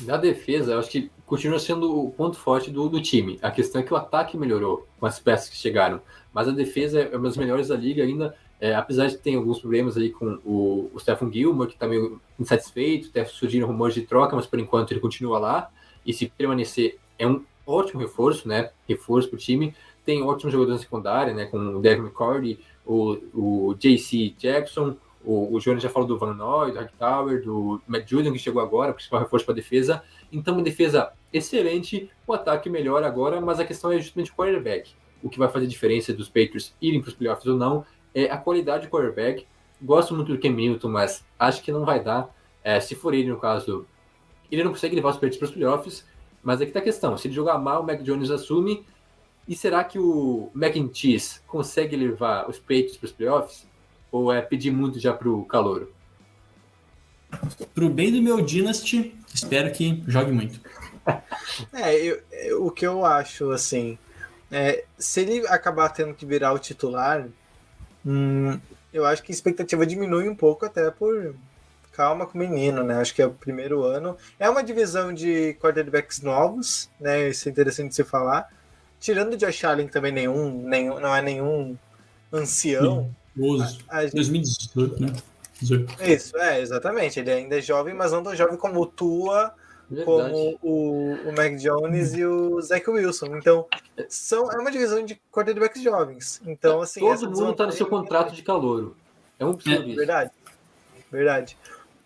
Na defesa, eu acho que continua sendo o ponto forte do, do time. A questão é que o ataque melhorou com as peças que chegaram, mas a defesa é uma das melhores da liga ainda. É, apesar de ter alguns problemas aí com o, o Stephen Gilmore, que está meio insatisfeito, até surgiram rumores de troca, mas por enquanto ele continua lá. E se permanecer, é um ótimo reforço, né? Reforço para o time. Tem ótimos jogadores na secundária, né? Com o Devin McCordy, o, o JC Jackson, o, o Jonas já falou do Van Noy, do Hightower, do Matt Julian, que chegou agora, principal reforço para a defesa. Então, uma defesa excelente, o ataque melhor agora, mas a questão é justamente o quarterback. O que vai fazer diferença dos Patriots irem para os playoffs ou não é a qualidade do quarterback. Gosto muito do Ken Milton, mas acho que não vai dar. É, se for ele, no caso, ele não consegue levar os Patriots para os playoffs, mas aqui está a questão. Se ele jogar mal, o Mac Jones assume. E será que o McIntyre consegue levar os Patriots para os playoffs? Ou é pedir muito já para o calouro? Pro bem do meu Dynasty, espero que jogue muito. É, eu, eu- o que eu acho, assim, é, se ele acabar tendo que virar o titular, hum, eu acho que a expectativa diminui um pouco até por calma com o menino, né? Acho que é o primeiro ano. É uma divisão de quarterbacks novos, né? Isso é interessante de se falar. Tirando o Josh Allen também nenhum, nenhum não é nenhum ancião. Os A gente 2018, né? 18. Isso, é, exatamente. Ele ainda é jovem, mas não tão jovem como o Tua, Verdade. como o, o Mac Jones e o Zach Wilson. Então, são, é uma divisão de quarterbacks jovens. Então, assim. Todo mundo está no seu contrato de calouro. É um absurdo isso. Verdade. Verdade.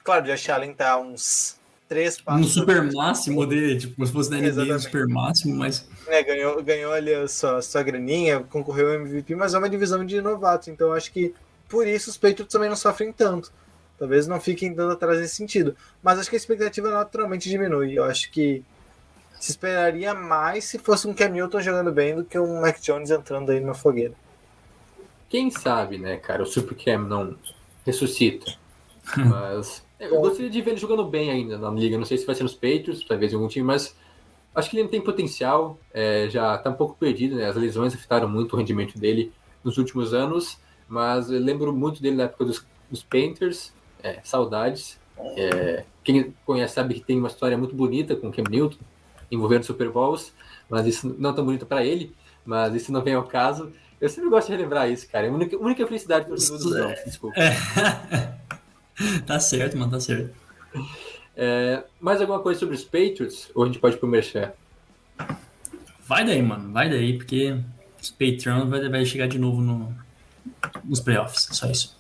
Claro, o Josh Allen tá uns três Um passos. super máximo dele, tipo, como se fosse da NBA, um Exatamente. super máximo, mas né, ganhou, ganhou ali a sua, sua graninha, concorreu ao MVP, mas é uma divisão de novatos. Então, acho que por isso os Patriots também não sofrem tanto. Talvez não fiquem dando atrás nesse sentido. Mas acho que a expectativa naturalmente diminui. Eu acho que se esperaria mais se fosse um Cam Newton jogando bem do que um Mac Jones entrando aí numa fogueira. Quem sabe, né, cara, o Super Cam não ressuscita. Mas eu gostaria de ver ele jogando bem ainda na liga. Não sei se vai ser nos Patriots, talvez em algum time, mas acho que ele tem potencial. é, já tá um pouco perdido, né? As lesões afetaram muito o rendimento dele nos últimos anos. Mas eu lembro muito dele na época dos, dos Panthers. É, saudades. É, quem conhece sabe que tem uma história muito bonita com o Cam Newton, envolvendo Super Bowls, mas isso não tão bonito para ele. Mas isso não vem ao caso. Eu sempre gosto de relembrar isso, cara. É a única, única felicidade do torcedor dos Browns, desculpa. tá certo, mano, tá certo. É, mais alguma coisa sobre os Patriots? Ou a gente pode ir pro Merchan? Vai daí, mano, vai daí, porque os Patreon vai, vai chegar de novo no, nos playoffs, só isso.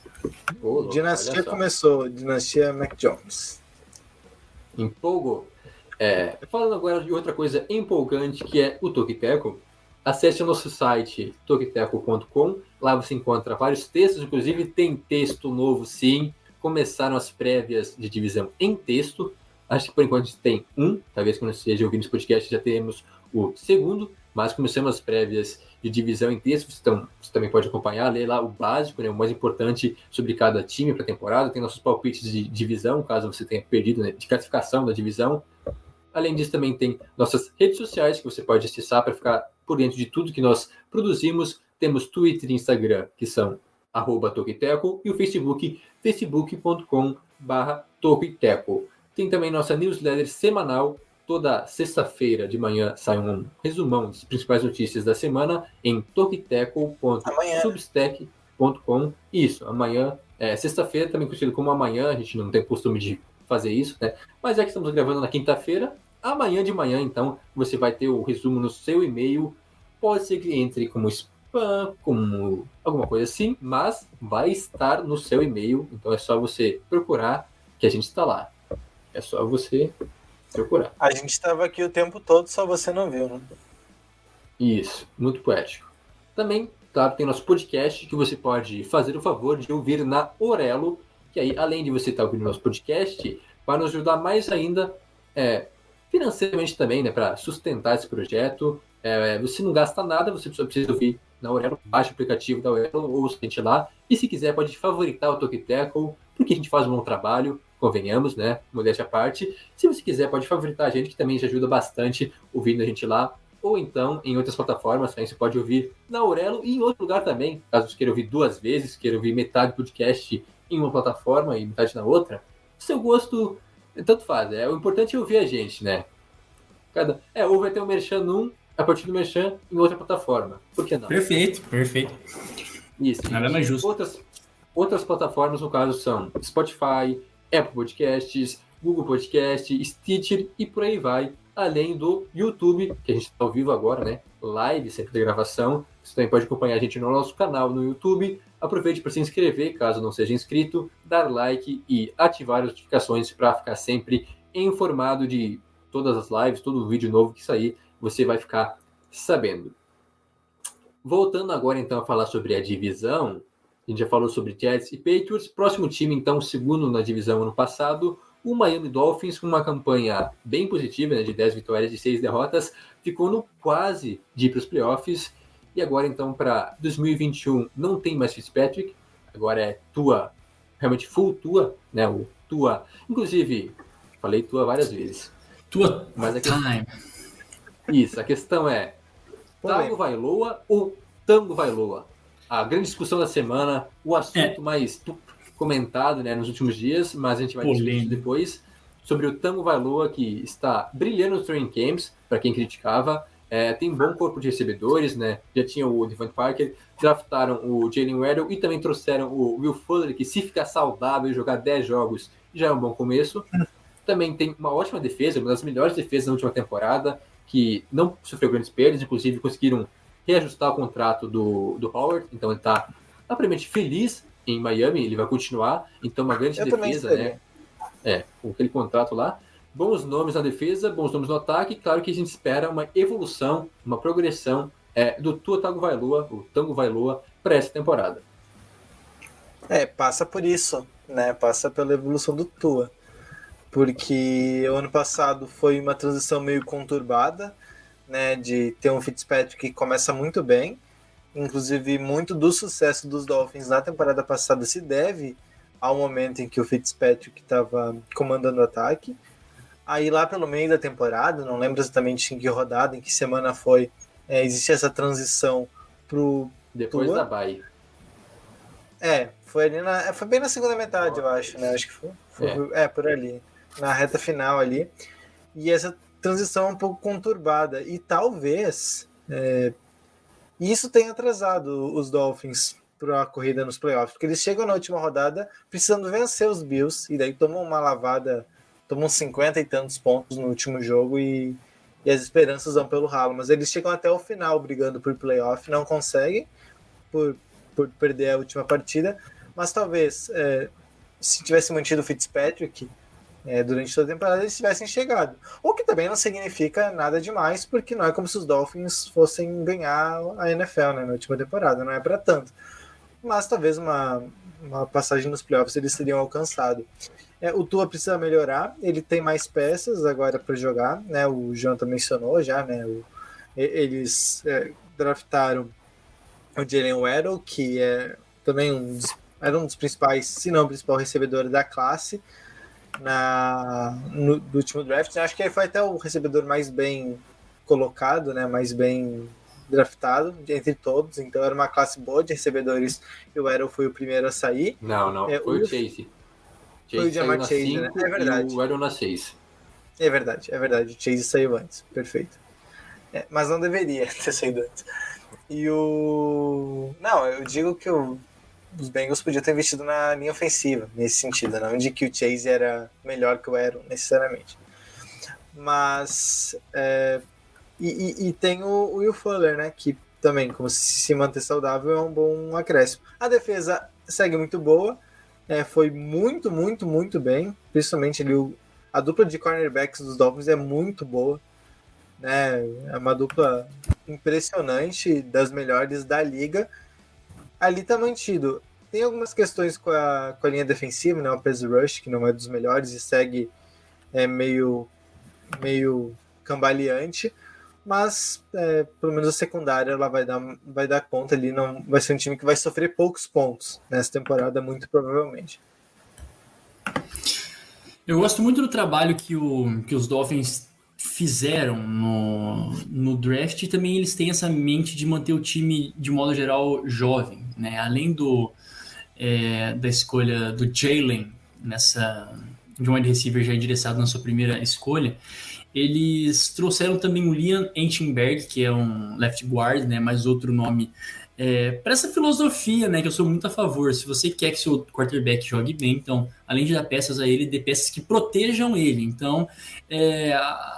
Ô, louco, Dinastia começou, Dinastia Mac Jones. Empolgou. É, falando agora de outra coisa empolgante, que é o Tokiteco. Acesse o nosso site tokiteco.com. Lá você encontra vários textos, inclusive tem texto novo, sim. Começaram as prévias de divisão em texto. Acho que por enquanto a gente tem um. Talvez quando você esteja ouvindo esse podcast já teremos o segundo. Mas começamos as prévias de divisão em texto. Então, você também pode acompanhar, ler lá o básico, né, o mais importante sobre cada time para a temporada. Tem nossos palpites de divisão, caso você tenha perdido, né, de classificação da divisão. Além disso, também tem nossas redes sociais que você pode acessar para ficar por dentro de tudo que nós produzimos. Temos Twitter e Instagram, que são arroba Tokiteco, e o Facebook, facebook.com barra Tokiteco. Tem também nossa newsletter semanal, toda sexta-feira de manhã sai um resumão das principais notícias da semana em tokiteco.substack.com. Isso, amanhã, é, sexta-feira, também conhecido como amanhã, a gente não tem costume de fazer isso, né? Mas é que estamos gravando na quinta-feira, amanhã de manhã, então, você vai ter o resumo no seu e-mail. Pode ser que entre como spam, como alguma coisa assim, mas vai estar no seu e-mail, então é só você procurar que a gente está lá. É só você procurar. A gente estava aqui o tempo todo, só você não viu, né? Isso, muito poético. Também, claro, tem nosso podcast que você pode fazer o favor de ouvir na Orelo, que aí, além de você estar ouvindo nosso podcast, vai nos ajudar mais ainda é, financeiramente também, né, para sustentar esse projeto. É, você não gasta nada, você só precisa ouvir na Orelo, baixa o aplicativo da Orelo, ou a gente lá. E se quiser, pode favoritar o Tokiteco, porque a gente faz um bom trabalho, convenhamos, né? Modéstia à parte. Se você quiser, pode favoritar a gente, que também já ajuda bastante ouvindo a gente lá. ou então em outras plataformas. Também você pode ouvir na Aurelo e em outro lugar também, caso você queira ouvir duas vezes, queira ouvir metade do podcast em uma plataforma e metade na outra. Seu gosto, tanto faz. É, o importante é ouvir a gente, né? Cada, é, ou vai ter um merchan num, a partir do merchan em outra plataforma. Por que não? Perfeito, perfeito. Isso. Nada mais justo. Outras, outras plataformas, no caso, são Spotify, Apple Podcasts, Google Podcast, Stitcher e por aí vai. Além do YouTube, que a gente está ao vivo agora, né? Live, sempre de gravação. Você também pode acompanhar a gente no nosso canal no YouTube. Aproveite para se inscrever, caso não seja inscrito, dar like e ativar as notificações para ficar sempre informado de todas as lives, todo vídeo novo que sair, você vai ficar sabendo. Voltando agora então a falar sobre a divisão, a gente já falou sobre Jets e Patriots. Próximo time, então, segundo na divisão ano passado, o Miami Dolphins, com uma campanha bem positiva, né, de 10 vitórias e 6 derrotas, ficou no quase de ir para os playoffs. E agora, então, para 2021, não tem mais Fitzpatrick, agora é Tua, realmente full Tua, né? O Tua. Inclusive, falei Tua várias vezes. Tua Mas a questão, time. Isso, a questão é: Tago vai loa ou Tango vai loa? A grande discussão da semana, o assunto É. mais comentado né, nos últimos dias, mas a gente vai discutir depois sobre o Tango vai loa que está brilhando nos training camps, para quem criticava. É, tem bom corpo de recebedores, né? Já tinha o Devante Parker, draftaram o Jalen Waddell e também trouxeram o Will Fuller, que se ficar saudável e jogar 10 jogos já é um bom começo. Também tem uma ótima defesa, uma das melhores defesas da última temporada, que não sofreu grandes perdas, inclusive conseguiram reajustar o contrato do, do Howard, então ele está aparentemente feliz em Miami, ele vai continuar, então uma grande Eu defesa, né? É, com aquele contrato lá. Bons nomes na defesa, bons nomes no ataque, claro que a gente espera uma evolução, uma progressão é, do Tua Tago Vailoa, o Tango Vailoa, para essa temporada. É, passa por isso, né? Passa pela evolução do Tua. Porque o ano passado foi uma transição meio conturbada, né? De ter um Fitzpatrick que começa muito bem. Inclusive, muito do sucesso dos Dolphins na temporada passada se deve ao momento em que o Fitzpatrick estava comandando o ataque. Aí lá pelo meio da temporada, não lembro exatamente em que rodada, em que semana foi, é, existe essa transição pro Depois Tua? da Bay. é, foi ali na. Foi bem na segunda metade, eu acho, né? Acho que foi. foi- é. por ali. Na reta final ali. E essa transição é um pouco conturbada. E talvez é, isso tenha atrasado os Dolphins para a corrida nos playoffs. Porque eles chegam na última rodada precisando vencer os Bills. E daí tomam uma lavada. Tomam 50 e tantos pontos no último jogo e, e as esperanças vão pelo ralo. Mas eles chegam até o final brigando por playoff, não conseguem por, por perder a última partida, mas talvez é, se tivesse mantido o Fitzpatrick é, durante toda a temporada eles tivessem chegado. O que também não significa nada demais, porque não é como se os Dolphins fossem ganhar a NFL né, na última temporada, não é para tanto. Mas talvez uma, uma passagem nos playoffs eles teriam alcançado. É, o Tua precisa melhorar, ele tem mais peças agora para jogar, né? O Jonathan mencionou já, né? O, eles é, draftaram o Jalen Waddle, que é também um dos, era um dos principais, se não o principal recebedor da classe na, no, do último draft. Acho que ele foi até o recebedor mais bem colocado, né, mais bem draftado entre todos. Então era uma classe boa de recebedores e o Waddle foi o primeiro a sair. Não, não, É, foi o- o Chase. Foi o Chase Jamar Chase, né? 5 É verdade. o Aaron na 6. É verdade, é verdade. O Chase saiu antes, perfeito. É, mas não deveria ter saído antes. E o. Não, eu digo que o- os Bengals podiam ter investido na linha ofensiva, nesse sentido, não de que o Chase era melhor que o Aaron, necessariamente. Mas. é, E, e- e tem o, Will Fuller, né? Que também, como se se manter saudável, é um bom acréscimo. A defesa segue muito boa. é, foi muito, muito, muito bem. Principalmente ali o, a dupla de cornerbacks dos Dolphins é muito boa. Né? É uma dupla impressionante, das melhores da liga. Ali tá mantido. Tem algumas questões com a, com a linha defensiva, né? O pass rush, que não é dos melhores e segue é, meio, meio cambaleante. Mas é, pelo menos a secundária ela vai dar, vai dar conta ali. Não, vai ser um time que vai sofrer poucos pontos nessa temporada, muito provavelmente. Eu gosto muito do trabalho que, o, que os Dolphins fizeram no, no draft e também eles têm essa mente de manter o time de modo geral jovem, né? Além do é, da escolha do Jalen nessa de um wide receiver já endereçado na sua primeira escolha, eles trouxeram também o Liam Enchenberg, que é um left guard, né? Mais outro nome é, para essa filosofia, né, que eu sou muito a favor. Se você quer que seu quarterback jogue bem, então, além de dar peças a ele, dê peças que protejam ele. Então, é,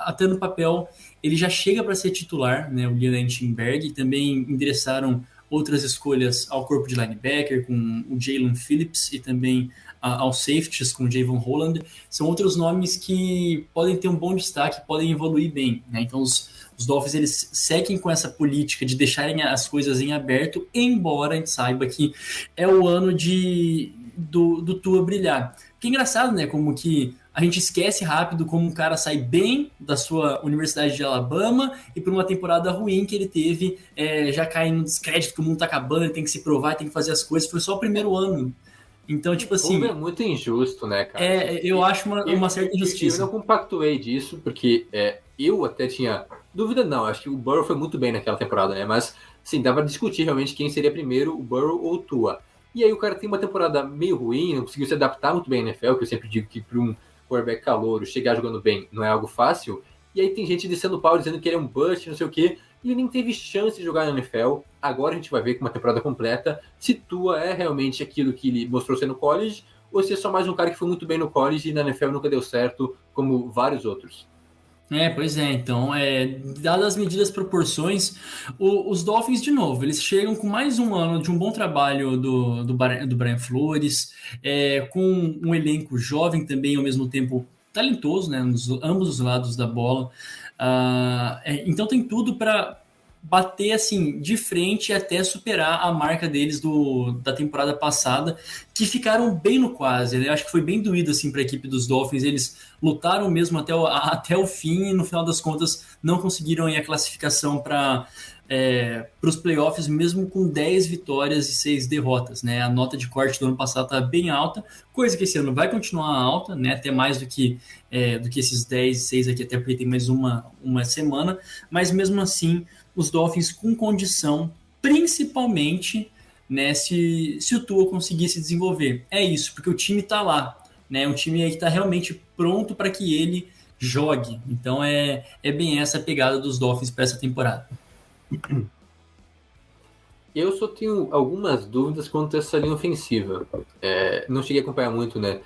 até no papel, ele já chega para ser titular, né, o Liam Timberg. Também endereçaram outras escolhas ao corpo de linebacker, com o Jalen Phillips e também aos safeties, com o Javon Holland. São outros nomes que podem ter um bom destaque, podem evoluir bem. Né? Então, os os Dolphins eles seguem com essa política de deixarem as coisas em aberto, embora a gente saiba que é o ano de do, do Tua brilhar. Que é engraçado, né? Como que a gente esquece rápido como um cara sai bem da sua Universidade de Alabama e por uma temporada ruim que ele teve, é, já cai no descrédito que o mundo tá acabando, ele tem que se provar, tem que fazer as coisas. Foi só o primeiro ano. Então, tipo assim. É muito injusto, né, cara? É, eu acho uma, uma certa injustiça. Eu não compactuei disso, porque é, eu até tinha Dúvida não, acho que o Burrow foi muito bem naquela temporada, né? Mas, sim, dava pra discutir realmente quem seria primeiro, o Burrow ou o Tua. E aí o cara tem uma temporada meio ruim, não conseguiu se adaptar muito bem na NFL, que eu sempre digo que para um quarterback calouro chegar jogando bem não é algo fácil. E aí tem gente descendo o pau dizendo que ele é um bust, não sei o quê. E ele nem teve chance de jogar na NFL. Agora a gente vai ver com uma temporada completa se Tua é realmente aquilo que ele mostrou ser no college ou se é só mais um cara que foi muito bem no college e na NFL nunca deu certo, como vários outros. É, pois é. Então, é, dadas as medidas proporções, o, os Dolphins, de novo, eles chegam com mais um ano de um bom trabalho do, do, do Brian Flores, é, com um elenco jovem também, ao mesmo tempo talentoso, né, nos ambos os lados da bola. Uh, é, então, tem tudo para bater assim de frente até superar a marca deles do, da temporada passada, que ficaram bem no quase. Né? Acho que foi bem doído assim para a equipe dos Dolphins. Eles lutaram mesmo até o, até o fim e no final das contas não conseguiram a classificação para é, para os playoffs, mesmo com 10 vitórias e 6 derrotas. Né? A nota de corte do ano passado está bem alta, coisa que esse ano vai continuar alta, né? até mais do que, é, do que esses 10 e 6 aqui, até porque tem mais uma, uma semana, mas mesmo assim os Dolphins com condição, principalmente né, se, se o Tua conseguir se desenvolver. É isso, porque o time está lá, né? Um time que está realmente pronto para que ele jogue. Então é, é bem essa a pegada dos Dolphins para essa temporada. Eu só tenho algumas dúvidas quanto a essa linha ofensiva. É, não cheguei a acompanhar muito né,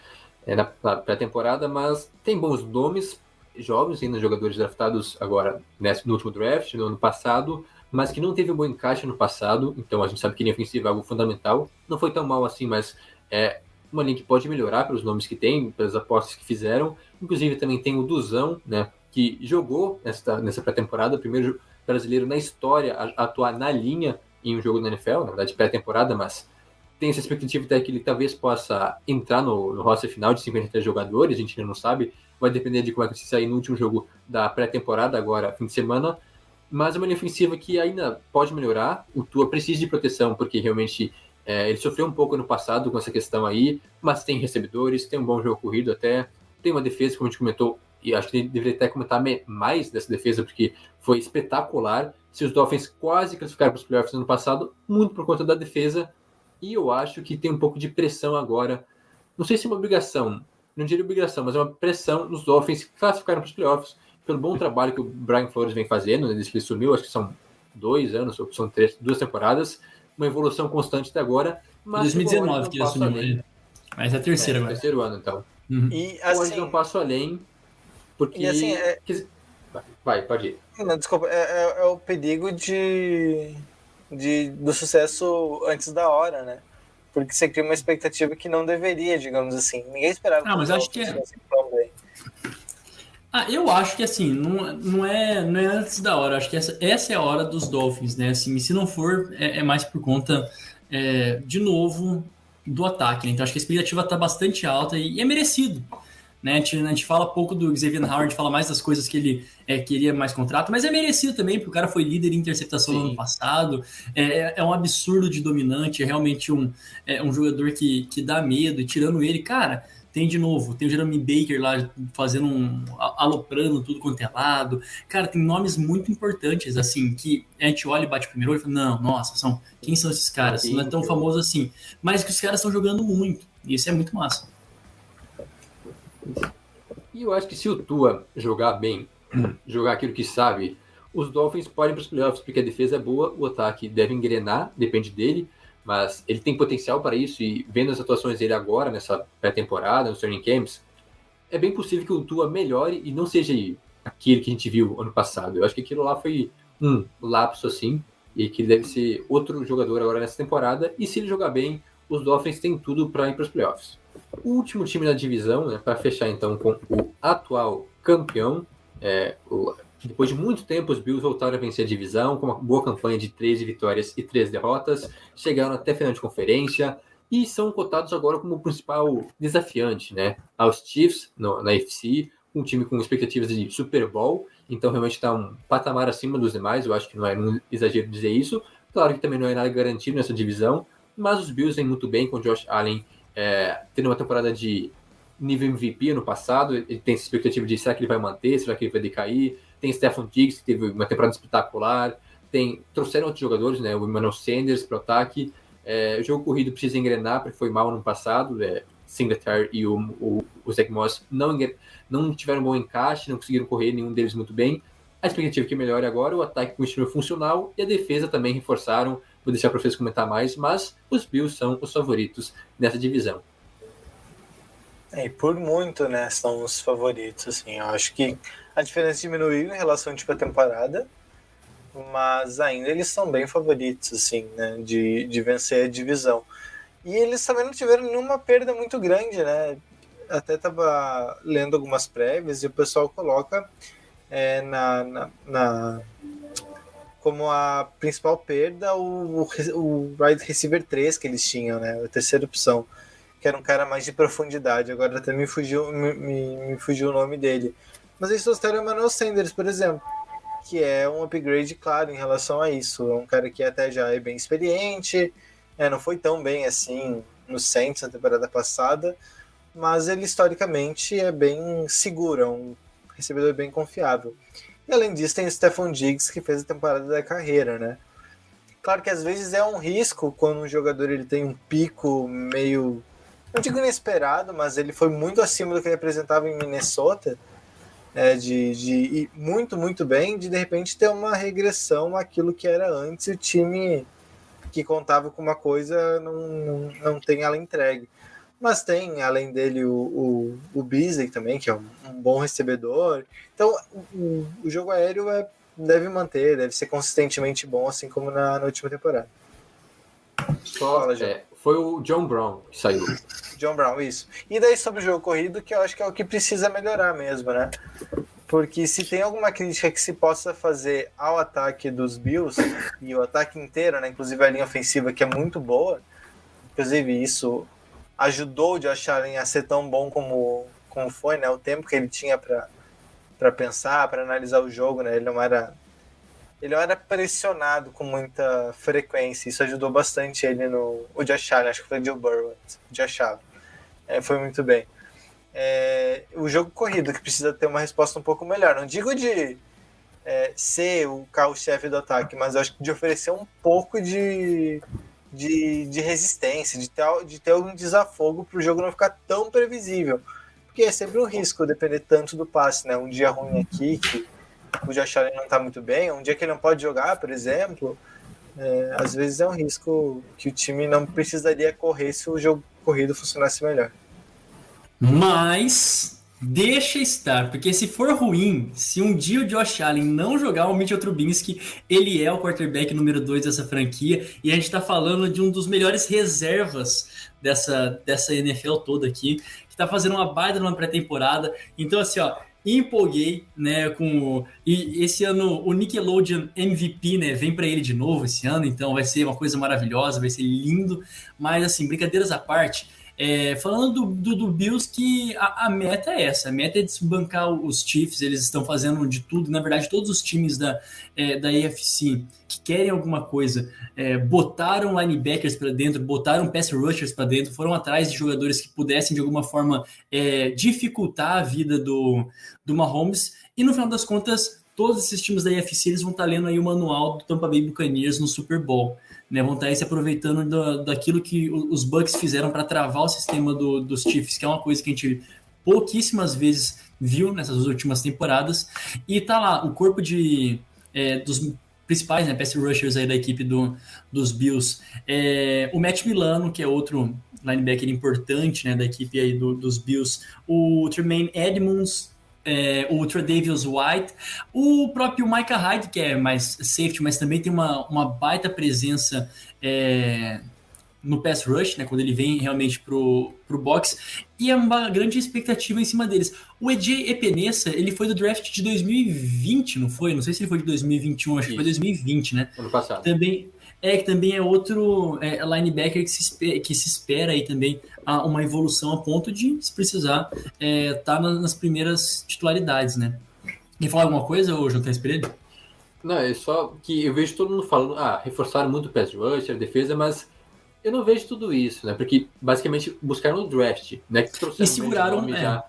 na pré-temporada, mas tem bons nomes, jovens ainda, jogadores draftados agora nesse, no último draft, no ano passado, mas que não teve um bom encaixe no passado, então a gente sabe que linha ofensiva é algo fundamental. Não foi tão mal assim, mas é uma linha que pode melhorar pelos nomes que tem, pelas apostas que fizeram. Inclusive também tem o Duzão, né, que jogou nessa, nessa pré-temporada, primeiro brasileiro na história a, a atuar na linha em um jogo da NFL, na verdade pré-temporada, mas tem essa expectativa até que ele talvez possa entrar no, no roster final de 53 jogadores, a gente ainda não sabe, vai depender de como é que se sair no último jogo da pré-temporada, agora, fim de semana. Mas é uma linha ofensiva que ainda pode melhorar. O Tua precisa de proteção, porque realmente é, ele sofreu um pouco no passado com essa questão aí, mas tem recebedores, tem um bom jogo corrido até, tem uma defesa, como a gente comentou, e acho que deveria até comentar mais dessa defesa, porque foi espetacular. Se os Dolphins quase classificaram para os playoffs no passado, muito por conta da defesa, e eu acho que tem um pouco de pressão agora. Não sei se é uma obrigação, não diria obrigação, mas é uma pressão nos Dolphins que classificaram para os playoffs pelo bom trabalho que o Brian Flores vem fazendo, né, desde que ele sumiu, acho que são dois anos, ou são três, duas temporadas, uma evolução constante até agora. Mas 2019 que ele assumiu, além. mas é a terceira é, agora. terceiro ano, então. Uhum. E assim, hoje um passo além, porque... E assim, é... Vai, pode ir. Não, desculpa, é, é, é o perigo de, de, do sucesso antes da hora, né? Porque você cria uma expectativa que não deveria, digamos assim. Ninguém esperava. Ah, mas acho que é. Ah, eu acho que assim, não, não, é, não é antes da hora. Acho que essa, essa é a hora dos Dolphins, né? Assim, se não for, é, é mais por conta, é, de novo, do ataque. Né? Então acho que a expectativa está bastante alta e, e é merecido. Né? A, gente, a gente fala pouco do Xavier Howard, fala mais das coisas que ele é, queria mais contrato, mas é merecido também, porque o cara foi líder em interceptação Sim. no ano passado, é, é, é um absurdo de dominante, é realmente um, é um jogador que, que dá medo, e tirando ele, cara, tem de novo, tem o Jeremy Baker lá fazendo um. aloprando tudo quanto é lado. Cara, tem nomes muito importantes, assim, que a gente olha e bate o primeiro olho e fala, não, nossa, são, quem são esses caras? Não é tão famoso assim. Mas que os caras estão jogando muito. E isso é muito massa. E eu acho que se o Tua jogar bem, jogar aquilo que sabe, os Dolphins podem para os playoffs, porque a defesa é boa, o ataque deve engrenar, depende dele, mas ele tem potencial para isso, e vendo as atuações dele agora, nessa pré-temporada, nos training camps, é bem possível que o Tua melhore e não seja aquilo que a gente viu ano passado. Eu acho que aquilo lá foi um lapso assim, e que ele deve ser outro jogador agora nessa temporada, e se ele jogar bem, os Dolphins têm tudo para ir para os playoffs. Último time da divisão, né, para fechar então com o atual campeão, é, o, depois de muito tempo, os Bills voltaram a vencer a divisão com uma boa campanha de 13 vitórias e 3 derrotas, chegaram até final de conferência e são cotados agora como o principal desafiante né, aos Chiefs no, na FC, um time com expectativas de Super Bowl, então realmente está um patamar acima dos demais, eu acho que não é um exagero dizer isso. Claro que também não é nada garantido nessa divisão, mas os Bills vêm muito bem com Josh Allen é, tendo uma temporada de nível MVP ano passado, ele tem essa expectativa de será que ele vai manter, será que ele vai decair. Tem Stephen Diggs, que teve uma temporada espetacular. Tem, trouxeram outros jogadores, né? O Emmanuel Sanders para o ataque. É, o jogo corrido precisa engrenar, porque foi mal no passado. É, Singletary e o, o, o Zach Moss não, não tiveram um bom encaixe, não conseguiram correr nenhum deles muito bem. A expectativa é que melhore agora, o ataque continua funcional e a defesa também reforçaram. Vou deixar para vocês comentar mais, mas os Bills são os favoritos nessa divisão. É, e por muito, né, são os favoritos, assim, eu acho que a diferença diminuiu em relação tipo, à temporada, mas ainda eles são bem favoritos, assim, né, de, de vencer a divisão. E eles também não tiveram nenhuma perda muito grande, né, até estava lendo algumas prévias e o pessoal coloca é, na, na, na, como a principal perda o, o wide receiver 3 que eles tinham, né, a terceira opção que era um cara mais de profundidade. Agora até me fugiu, me, me, me fugiu o nome dele. Mas eles trouxeram o Emmanuel Sanders, por exemplo, que é um upgrade claro em relação a isso. É um cara que até já é bem experiente, é, não foi tão bem assim no Saints na temporada passada, mas ele historicamente é bem seguro, é um recebedor bem confiável. E além disso, tem o Stephon Diggs, que fez a temporada da carreira, né? Claro que às vezes é um risco quando um jogador ele tem um pico meio não digo inesperado, mas ele foi muito acima do que ele apresentava em Minnesota, é, de, de ir muito, muito bem, de de repente ter uma regressão àquilo que era antes o time que contava com uma coisa não, não, não tem ela entregue. Mas tem, além dele, o, o, o Beasley também, que é um, um bom recebedor. Então, o, o jogo aéreo é, deve manter, deve ser consistentemente bom, assim como na, na última temporada. Fala, é, foi o John Brown que saiu. John Brown, isso. E daí sobre o jogo corrido, que eu acho que é o que precisa melhorar mesmo, né? Porque se tem alguma crítica que se possa fazer ao ataque dos Bills, e o ataque inteiro, né? Inclusive a linha ofensiva, que é muito boa, inclusive isso ajudou de acharem a ser tão bom como, como foi, né? O tempo que ele tinha para pensar, para analisar o jogo, né? Ele não era ele não era pressionado com muita frequência. Isso ajudou bastante ele no. O Josh Allen, acho que foi o Joe Burrow. O Josh Allen. É, foi muito bem. É, o jogo corrido, que precisa ter uma resposta um pouco melhor. Não digo de é, ser o carro-chefe do ataque, mas acho que de oferecer um pouco de, de, de resistência, de ter, de ter algum desafogo para o jogo não ficar tão previsível. Porque é sempre um risco depender tanto do passe, né? Um dia ruim aqui, que o Josh Allen não está muito bem, um dia que ele não pode jogar, por exemplo, é, às vezes é um risco que o time não precisaria correr se o jogo corrido funcionasse melhor. Mas deixa estar, porque se for ruim, se um dia o Josh Allen não jogar o Mitchell Trubisky, ele é o quarterback número 2 dessa franquia, e a gente está falando de um dos melhores reservas dessa, dessa NFL toda aqui, que está fazendo uma baita numa pré-temporada. Então, assim, ó, empolguei, né, com e esse ano o Nickelodeon MVP, né, vem para ele de novo esse ano, então vai ser uma coisa maravilhosa, vai ser lindo, mas assim, brincadeiras à parte, É, falando do, do, do, Bills, que a, a, meta é essa, a meta é desbancar os Chiefs, eles estão fazendo de tudo, na verdade todos os times da, é, da AFC que querem alguma coisa, é, botaram linebackers para dentro, botaram pass rushers para dentro, foram atrás de jogadores que pudessem de alguma forma é, dificultar a vida do, do Mahomes, e no final das contas, todos esses times da AFC eles vão estar tá lendo aí o manual do Tampa Bay Buccaneers no Super Bowl né, vão estar aí se aproveitando do, daquilo que os Bucks fizeram para travar o sistema do, dos Chiefs, que é uma coisa que a gente pouquíssimas vezes viu nessas últimas temporadas. E tá lá, o corpo de é, dos principais, né, pass rushers aí da equipe do, dos Bills. É, o Matt Milano, que é outro linebacker importante, né, da equipe aí do, dos Bills. O Tremaine Edmonds, é, o Tredavious White, o próprio Micah Hyde, que é mais safety, mas também tem uma, uma baita presença é, no pass rush, né, quando ele vem realmente pro, pro box, e é uma grande expectativa em cima deles. O EJ Epenesa, ele foi do draft de 2020, não foi? Não sei se ele foi de 2021, acho Isso. que foi 2020, né? Ano passado. Também, é, que também é outro é, linebacker que se, que se espera aí também a uma evolução a ponto de, se precisar, estar é, tá nas primeiras titularidades, né? Quer falar alguma coisa, ou João Espelho? Não, é só que eu vejo todo mundo falando, ah, reforçaram muito o pass rush, a defesa, mas eu não vejo tudo isso, né? Porque basicamente buscaram o draft, né? Que trouxeram e seguraram, é. já.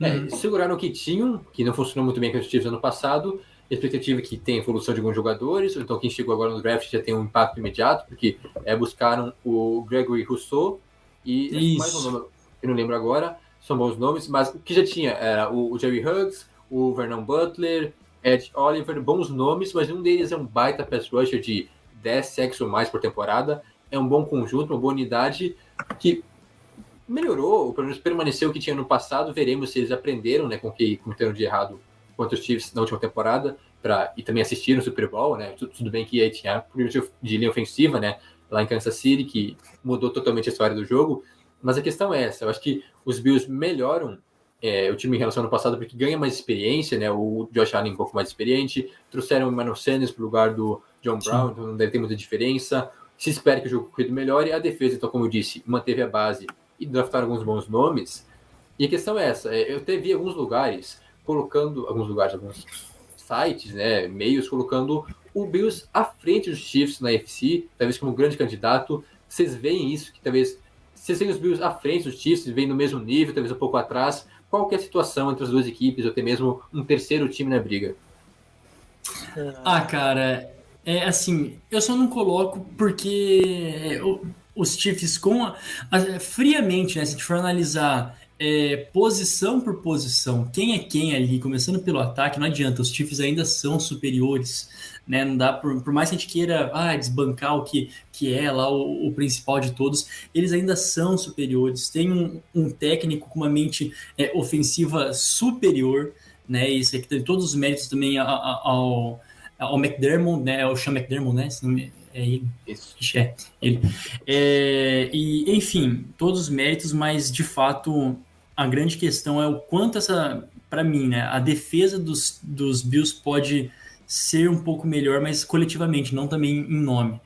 É, uhum. Seguraram o que tinham, que não funcionou muito bem com os times ano passado, expectativa é que tem evolução de alguns jogadores, então quem chegou agora no draft já tem um impacto imediato, porque é, buscaram o Gregory Rousseau e mais um nome, eu não lembro agora, são bons nomes, mas o que já tinha era o, o Jerry Huggs, o Vernon Butler, Ed Oliver, bons nomes, mas um deles é um baita pass rusher de 10 sacks ou mais por temporada, é um bom conjunto, uma boa unidade que melhorou, ou pelo menos permaneceu o que tinha no passado, veremos se eles aprenderam né, com o que cometeram de errado contra os Chiefs na última temporada pra, e também assistiram o Super Bowl, né? Tudo, tudo bem que aí tinha de linha ofensiva, né? Lá em Kansas City, que mudou totalmente a história do jogo. Mas a questão é essa: eu acho que os Bills melhoram é, o time em relação ao ano passado porque ganha mais experiência, né? O Josh Allen um pouco mais experiente. Trouxeram o Emmanuel Sanders para o lugar do John Brown, então não deve ter muita diferença. Se espera que o jogo corrido melhore. A defesa, então, como eu disse, manteve a base e draftaram alguns bons nomes. E a questão é essa: é, eu até vi alguns lugares colocando alguns lugares, alguns sites, né, meios, colocando o Bills à frente dos Chiefs na FC, talvez como um grande candidato. Vocês veem isso, que talvez vocês veem os Bills à frente dos Chiefs, vêm no mesmo nível, talvez um pouco atrás. Qual que é a situação entre as duas equipes, ou até mesmo um terceiro time na briga? Ah, cara, é assim, eu só não coloco porque os Chiefs com a, a, friamente, né, se a gente for analisar é, posição por posição, quem é quem ali, começando pelo ataque, não adianta, os Chiefs ainda são superiores, né? Não dá, por, por mais que a gente queira ah, desbancar o que, que é lá o, o principal de todos, eles ainda são superiores. Tem um, um técnico com uma mente é, ofensiva superior, né? Isso aqui tem todos os méritos também ao, ao McDermott, né? O Sean McDermott, né? É ele. Isso. É, ele. É, e, enfim, todos os méritos, mas de fato a grande questão é o quanto essa, para mim, né, a defesa dos, dos Bills pode ser um pouco melhor, mas coletivamente, não também em nome.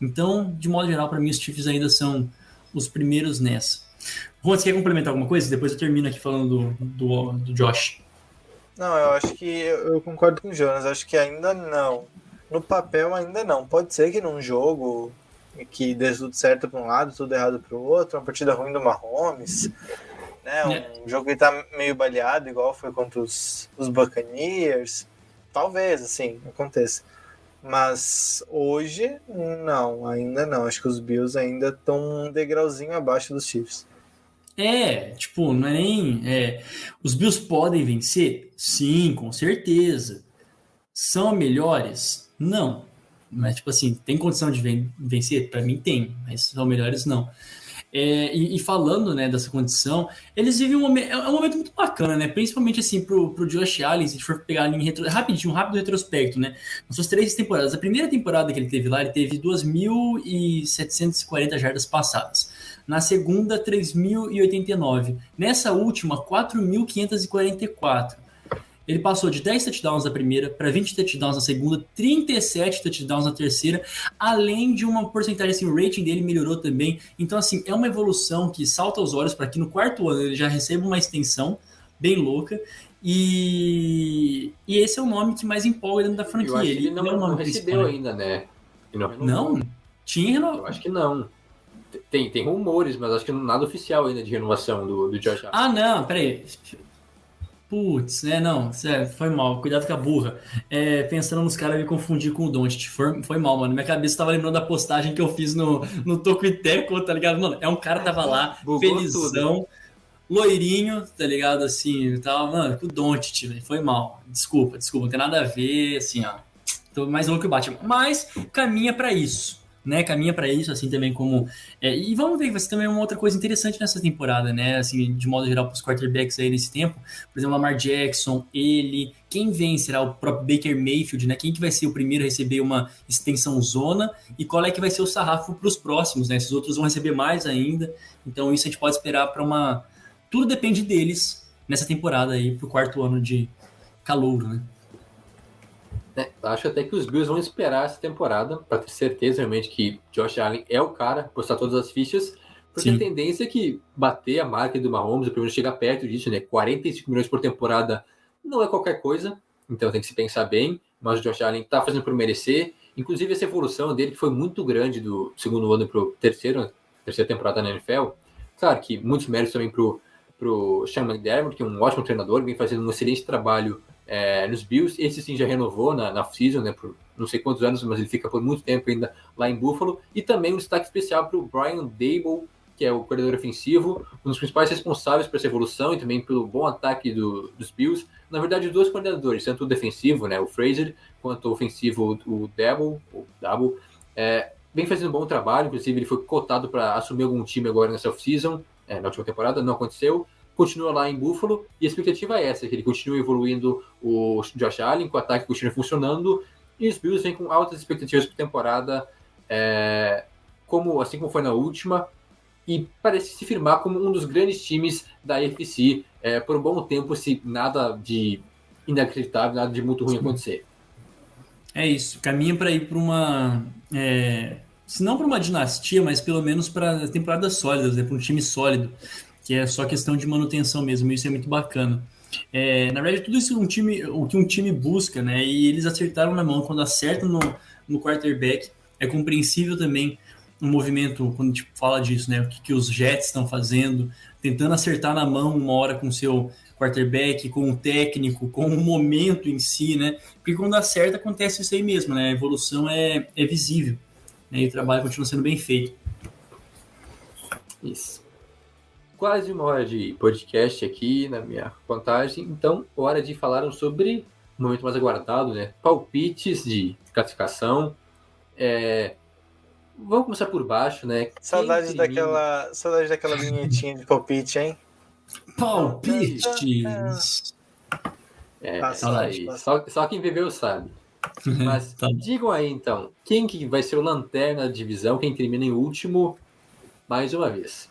Então, de modo geral, para mim, os Chiefs ainda são os primeiros nessa. Juan, você quer complementar alguma coisa? Depois eu termino aqui falando do, do, do Josh. Não, eu acho que eu concordo com o Jonas. Acho que ainda não. No papel, ainda não. Pode ser que num jogo que dê tudo certo para um lado, tudo errado para o outro, uma partida ruim do Mahomes, né? Um é. jogo que tá meio baleado, igual foi contra os, os Buccaneers. Talvez, assim, aconteça. Mas hoje, não, ainda não. Acho que os Bills ainda estão um degrauzinho abaixo dos Chiefs. É, tipo, não é nem. É, os Bills podem vencer? Sim, com certeza. São melhores? Não. Mas, tipo assim, tem condição de vencer? Para mim tem, mas são melhores não. É, e, e, falando né, dessa condição, eles vivem um momento, é um momento muito bacana, né? Principalmente assim pro, pro Josh Allen, se a gente for pegar em retro, rapidinho, um rápido retrospecto, né? Nas suas três temporadas. A primeira temporada que ele teve lá, ele teve 2.740 jardas passadas. Na segunda, 3.089. Nessa última, 4.544. Ele passou de 10 touchdowns na primeira para 20 touchdowns na segunda, 37 touchdowns na terceira, além de uma porcentagem assim, o rating dele melhorou também. Então assim, é uma evolução que salta aos olhos para que no quarto ano ele já receba uma extensão bem louca. E, e esse é o nome que mais empolga dentro da franquia. Eu acho ele, ele não, é o nome não recebeu ainda, né? Não? Tinha Eu renovado. acho que não. Tem, tem rumores, mas acho que nada oficial ainda de renovação do, do Josh Allen. Ah, não, peraí. Putz, né? Não, sério, foi mal. Cuidado com a burra. É, pensando nos caras, me confundi com o Doncic. Foi, foi mal, mano. Minha cabeça tava lembrando da postagem que eu fiz no, no Toco e Teco, tá ligado? Mano, é um cara que tava lá, Bugou felizão, loirinho, tá ligado? Assim, tava, mano, com o Doncic, velho. Foi mal. Desculpa, desculpa. Não tem nada a ver, assim, ó. Tô mais louco que o Batman. Mas caminha pra isso. Né, caminha para isso, assim também como. é, e vamos ver vai ser também uma outra coisa interessante nessa temporada, né? Assim, de modo geral, para os quarterbacks aí nesse tempo. Por exemplo, Lamar Jackson, ele. Quem vem será o próprio Baker Mayfield, né? Quem que vai ser o primeiro a receber uma extensão zona e qual é que vai ser o sarrafo para os próximos, né? Esses outros vão receber mais ainda. Então, isso a gente pode esperar para uma. Tudo depende deles nessa temporada aí, pro quarto ano de calouro, né? É, acho até que os Bills vão esperar essa temporada para ter certeza realmente que Josh Allen é o cara, postar todas as fichas, porque Sim. a tendência é que bater a marca do Mahomes, pelo menos chegar perto disso, né? 45 milhões por temporada não é qualquer coisa, então tem que se pensar bem, mas o Josh Allen tá fazendo por merecer, inclusive essa evolução dele que foi muito grande do segundo ano pro terceiro, terceira temporada na NFL, claro que muitos méritos também pro, pro Sean McDermott, que é um ótimo treinador, vem fazendo um excelente trabalho é, nos Bills. Esse sim já renovou na, na season, né, por não sei quantos anos, mas ele fica por muito tempo ainda lá em Buffalo. E também um destaque especial para o Brian Dable, que é o coordenador ofensivo, um dos principais responsáveis por essa evolução e também pelo bom ataque do, dos Bills. Na verdade, dois coordenadores, tanto o defensivo, né, o Fraser, quanto o ofensivo, o Dable, o Dable, é, vem fazendo um bom trabalho. Inclusive, ele foi cotado para assumir algum time agora nessa off-season, é, na última temporada, não aconteceu continua lá em Buffalo e a expectativa é essa, que ele continue evoluindo o Josh Allen, que o ataque continue funcionando e os Bills vêm com altas expectativas para temporada, é, como assim como foi na última e parece se firmar como um dos grandes times da AFC é, por um bom tempo, se nada de inacreditável, nada de muito ruim acontecer. É isso, caminha para ir para uma. É, se não para uma dinastia, mas pelo menos para temporadas sólidas, né, para um time sólido, que é só questão de manutenção mesmo, isso é muito bacana. É, na verdade, tudo isso é um time, o que um time busca, né? E eles acertaram na mão quando acertam no, no quarterback. É compreensível também o um movimento, quando a gente fala disso, né? O que, que os Jets estão fazendo, tentando acertar na mão uma hora com o seu quarterback, com o técnico, com o momento em si, né? Porque quando acerta, acontece isso aí mesmo, né? A evolução é, é visível. Né? E o trabalho continua sendo bem feito. Isso. Quase uma hora de podcast aqui na minha contagem, então hora de falar sobre um momento mais aguardado, né? Palpites de classificação. É... Vamos começar por baixo, né? Saudade daquela, saudade daquela vinhetinha de palpite, hein? Palpites! É, aí. Só, só quem viveu sabe. Mas Tá. digam aí então, quem que vai ser o lanterna da divisão, quem termina em último, mais uma vez.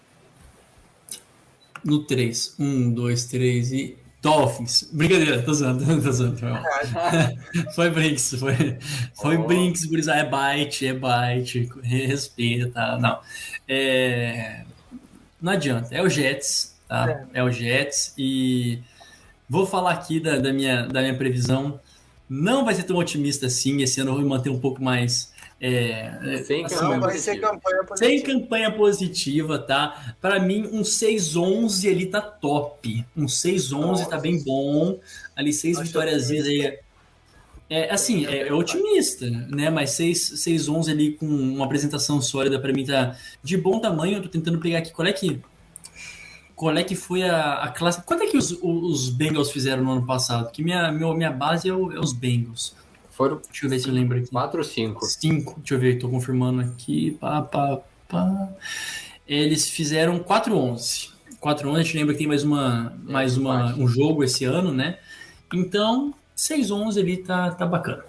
No 3. 1, 2, 3 e. Dolphins. Brincadeira, tô zoando, tô zoando. Foi, Brinks, foi, foi Oh. Brinks, gurizada. É bite, é bite. Respeita, tá? Não. É, não adianta, é o Jets, tá? É. o Jets e vou falar aqui da, da minha, da minha previsão. Não vai ser tão otimista assim. Esse ano eu vou me manter um pouco mais. É, Sem assim, campanha vai ser positiva. campanha sem campanha positiva, tá? Para mim, um 6-11 ali tá top. Um 6-11 tá bem bom. Ali, seis vitórias aí. É, assim, é, é otimista, né? Mas 6-11 ali com uma apresentação sólida, para mim tá de bom tamanho. Eu tô tentando pegar aqui. Qual é que. Qual é que foi a, a classe. Quanto é que os, os Bengals fizeram no ano passado? Porque minha, meu, minha base é, o- é os Bengals. Foram Deixa eu ver se eu lembro aqui. 4 ou 5. 5, deixa eu ver, tô confirmando aqui. Pá, pá, pá. Eles fizeram 4-11. 4-11, a gente lembra que tem mais, uma, mais uma, um jogo esse ano, né? Então, 6-11 ali tá, tá bacana.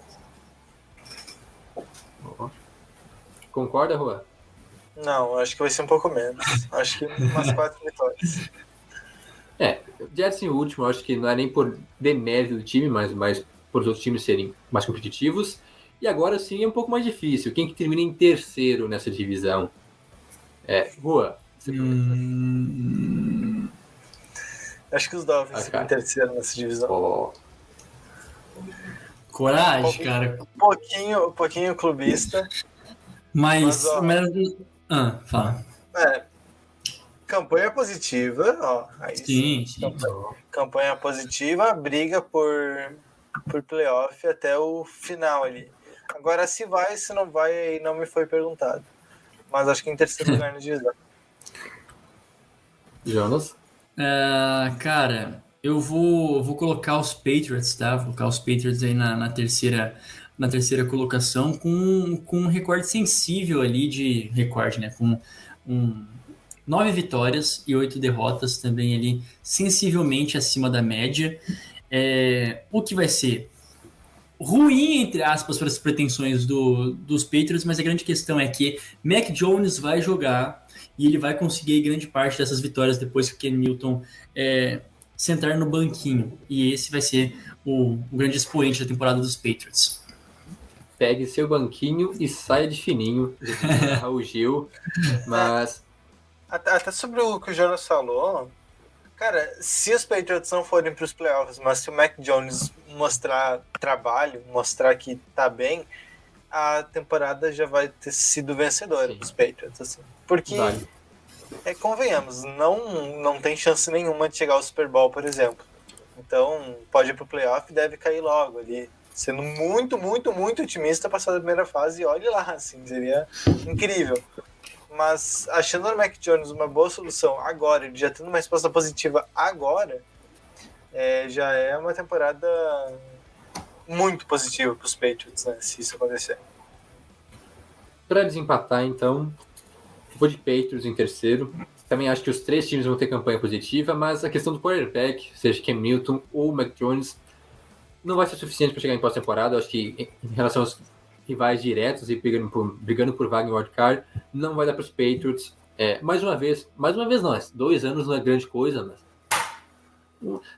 Concorda, Juan? Não, acho que vai ser um pouco menos. Acho que umas quatro vitórias. É, o Jets em último, acho que não é nem por demérito do time, mas mais por os outros times serem mais competitivos. E agora sim é um pouco mais difícil. Quem que termina em terceiro nessa divisão? É, Rua. você Hum, Acho que os Dolphins Ah, ficam em terceiro nessa divisão. Ó, coragem, cara. Um pouquinho, um pouquinho clubista. Mas. Mas, ó, mas- ah, fala. É, campanha positiva, ó. Aí Sim, sim. Campanha, campanha positiva, briga por, por playoff até o final ali. Agora, se vai, se não vai, aí não me foi perguntado. Mas acho que em terceiro lugar na divisão. Jonas. Ah, cara, eu vou, vou colocar os Patriots, tá? Vou colocar os Patriots aí na, na terceira, na terceira colocação com, com um recorde sensível ali de recorde, né? Com um, nove vitórias e oito derrotas também ali sensivelmente acima da média. É, o que vai ser ruim, entre aspas, para as pretensões do, dos Patriots, mas a grande questão é que Mac Jones vai jogar e ele vai conseguir grande parte dessas vitórias depois que o Ken Newton é, sentar no banquinho. E esse vai ser o, o grande expoente da temporada dos Patriots. Pegue seu banquinho e saia de fininho. Raul Gil. Mas Até, até sobre o que o Jonas falou, cara, se os Patriots não forem para os playoffs, mas se o Mac Jones mostrar trabalho, mostrar que tá bem, a temporada já vai ter sido vencedora Sim. dos Patriots, assim. Porque, vale. é, convenhamos, não, não tem chance nenhuma de chegar ao Super Bowl, por exemplo. Então, pode ir pro playoff e deve cair logo ali. Sendo muito, muito, muito otimista passar da primeira fase e olhe lá, assim, seria incrível. Mas achando o Mac Jones uma boa solução agora, ele já tendo uma resposta positiva agora, é, já é uma temporada muito positiva para os Patriots, né? Se isso acontecer. Para desempatar, então, vou de Patriots em terceiro. Também acho que os três times vão ter campanha positiva, mas a questão do quarterback, seja Cam Newton ou Mac Jones, não vai ser suficiente para chegar em pós-temporada. Acho que em relação aos rivais diretos e brigando por, brigando por vaga em wildcard, não vai dar para os Patriots. É, mais uma vez, mais uma vez não, é- dois anos não é grande coisa, mas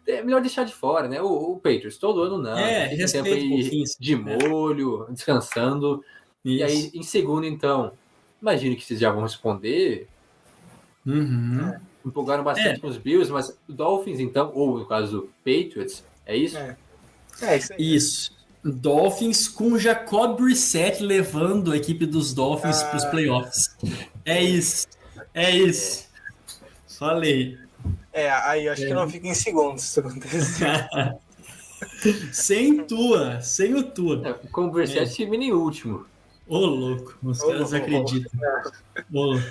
é melhor deixar de fora, né? O, o Patriots, todo ano não. É, Tem respeita tempo de molho, descansando. E aí, em segundo, então, imagino que vocês já vão responder. Uhum. Empolgaram bastante É. com os Bills, mas Dolphins, então, ou no caso do Patriots, é isso? É. É isso aí. Isso. Dolphins com Jacob Brissett levando a equipe dos Dolphins Ah. para os playoffs. É isso. É isso. Falei. É, aí acho que É. não fica em segundo se isso acontecer. sem tua, sem o tua. É, com o Brissett termina em último. Ô, louco, os Ô, caras acreditam. Ô, louco.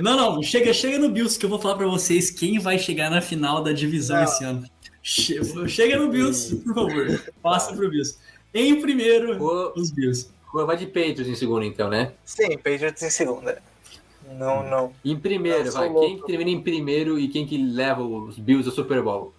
Não, não, chega, chega no Bills que eu vou falar pra vocês quem vai chegar na final da divisão Não. esse ano. Che- Chega no Bills, por favor. Passa pro Bills. Em primeiro, Rua, os Bills. Vai de Patriots em segundo, então, né? Sim, Patriots em segunda. Não, não. Em primeiro, vai. louco. Quem que termina em primeiro e quem que leva os Bills ao Super Bowl?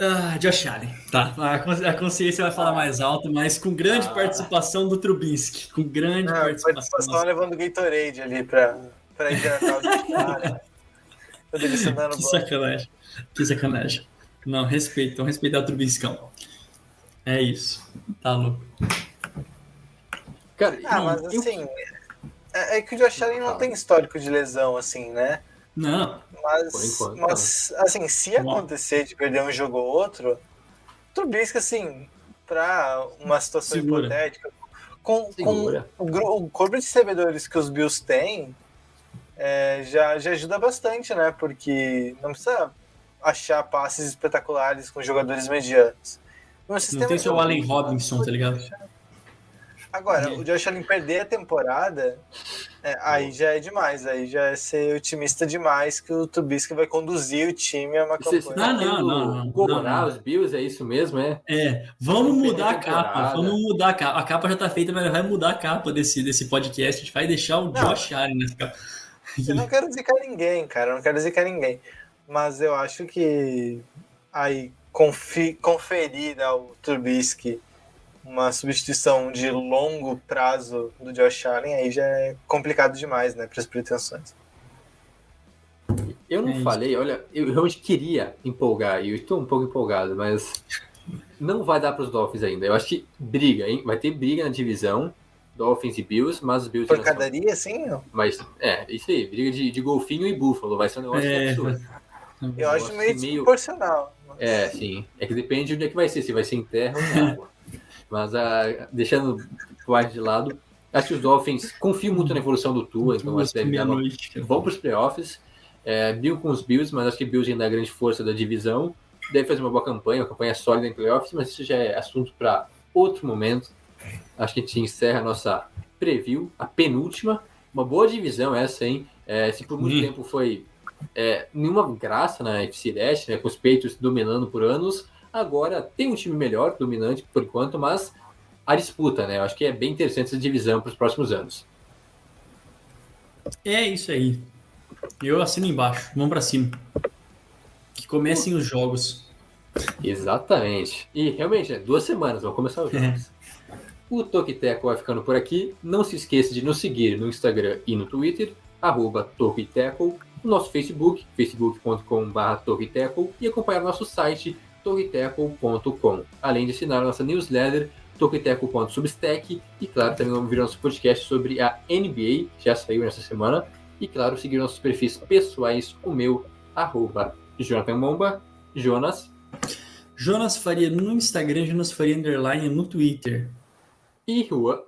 Ah, Josh Allen. Tá. A cons- a consciência vai falar mais alto, mas com grande Ah. participação do Trubinsky. Com grande Ah, participação. participação levando Gatorade ali pra, pra hidratar o sentar no Que sacanagem. Que sacanagem. Não, respeita. Então respeitar o Trubinscão. É isso. Tá louco. Cara, Ah, e- mas eu- assim. É, é que o Josh Allen não tem histórico de lesão, assim, né? Não. Mas, enquanto, mas assim, se acontecer de perder um jogo ou outro, Trubisky, assim, pra uma situação Segura. hipotética, com, com o, o corpo de recebedores que os Bills têm, é, já, já ajuda bastante, né? Porque não precisa achar passes espetaculares com jogadores medianos. No Não tem seu Allen Robinson, tá ligado? Agora, o Josh Allen perder a temporada, é, aí já é demais. Aí já é ser otimista demais que o Trubisky vai conduzir o time a uma Você, você campanha. Não, não, não, não, comemorar não. os Bills, é isso mesmo, é? É, vamos mudar a capa. Vamos mudar a capa. A capa já tá feita, mas vai mudar a capa desse, desse podcast. A gente vai deixar o Não. Josh Allen nessa capa. Eu não quero zicar ninguém, cara. Eu não quero zicar ninguém. Mas eu acho que aí conferir ao Trubisky uma substituição de longo prazo do Josh Allen aí já é complicado demais, né, para as pretensões. Eu não É falei, olha, eu realmente queria empolgar, e eu estou um pouco empolgado, mas não vai dar para os Dolphins ainda. Eu acho que briga, hein? Vai ter briga na divisão, Dolphins e Bills, mas os Bills Porcadaria, assim? ó. Mas, é, isso aí, briga de, de golfinho e búfalo, vai ser um negócio É. absurdo. Eu acho Nossa, meio meio- desproporcional. É, sim. É que depende de onde é que vai ser, se vai ser em terra ou em água. Mas ah, deixando parte de lado, acho que os Dolphins confiam muito na evolução do Tua, então acho que dar cara. vão para os playoffs. É, Bill com os Bills, mas acho que Bills ainda é a grande força da divisão. Deve fazer uma boa campanha, uma campanha sólida em playoffs, mas isso já é assunto para outro momento. Acho que a gente encerra a nossa preview, a penúltima. Uma boa divisão essa, hein? É, se por muito Hum. tempo foi é, nenhuma graça na FC Leste, né, com os Patriots dominando por anos, agora tem um time melhor, dominante por enquanto, mas a disputa, né? Eu acho que é bem interessante essa divisão para os próximos anos. É isso aí. Eu assino embaixo. Vamos pra cima. Que comecem os jogos. Exatamente. E realmente, é duas semanas, vão começar os jogos. O Toquiteco vai ficando por aqui. Não se esqueça de nos seguir no Instagram e no Twitter, arroba Toquiteco, no nosso Facebook, facebook.com.br Toquiteco, e acompanhar nosso site, torriteco.com. Além de assinar a nossa newsletter, toquiteco.substack, e claro, também vamos vir nosso podcast sobre a NBA, já saiu nessa semana, e claro, seguir nossos perfis pessoais, o meu, arroba Jonathan Momba, Jonas, Jonas Faria no Instagram, Jonas Faria Underline no Twitter. e Rua.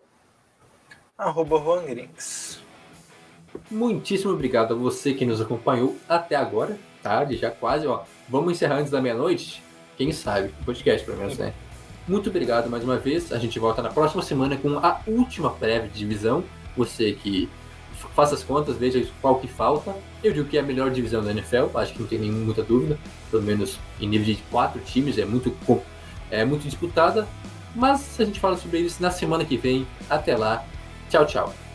Arroba Juan Grinks. Muitíssimo obrigado a você que nos acompanhou até agora, tarde, já quase, ó. Vamos encerrar antes da meia-noite? Quem sabe? Podcast, pelo menos, né? Muito obrigado mais uma vez. A gente volta na próxima semana com a última prévia de divisão. Você que faça as contas, veja qual que falta. Eu digo que é a melhor divisão da NFL, acho que não tem nenhuma muita dúvida. Pelo menos em nível de quatro times, é muito, é muito disputada. Mas a gente fala sobre isso na semana que vem. Até lá. Tchau, tchau.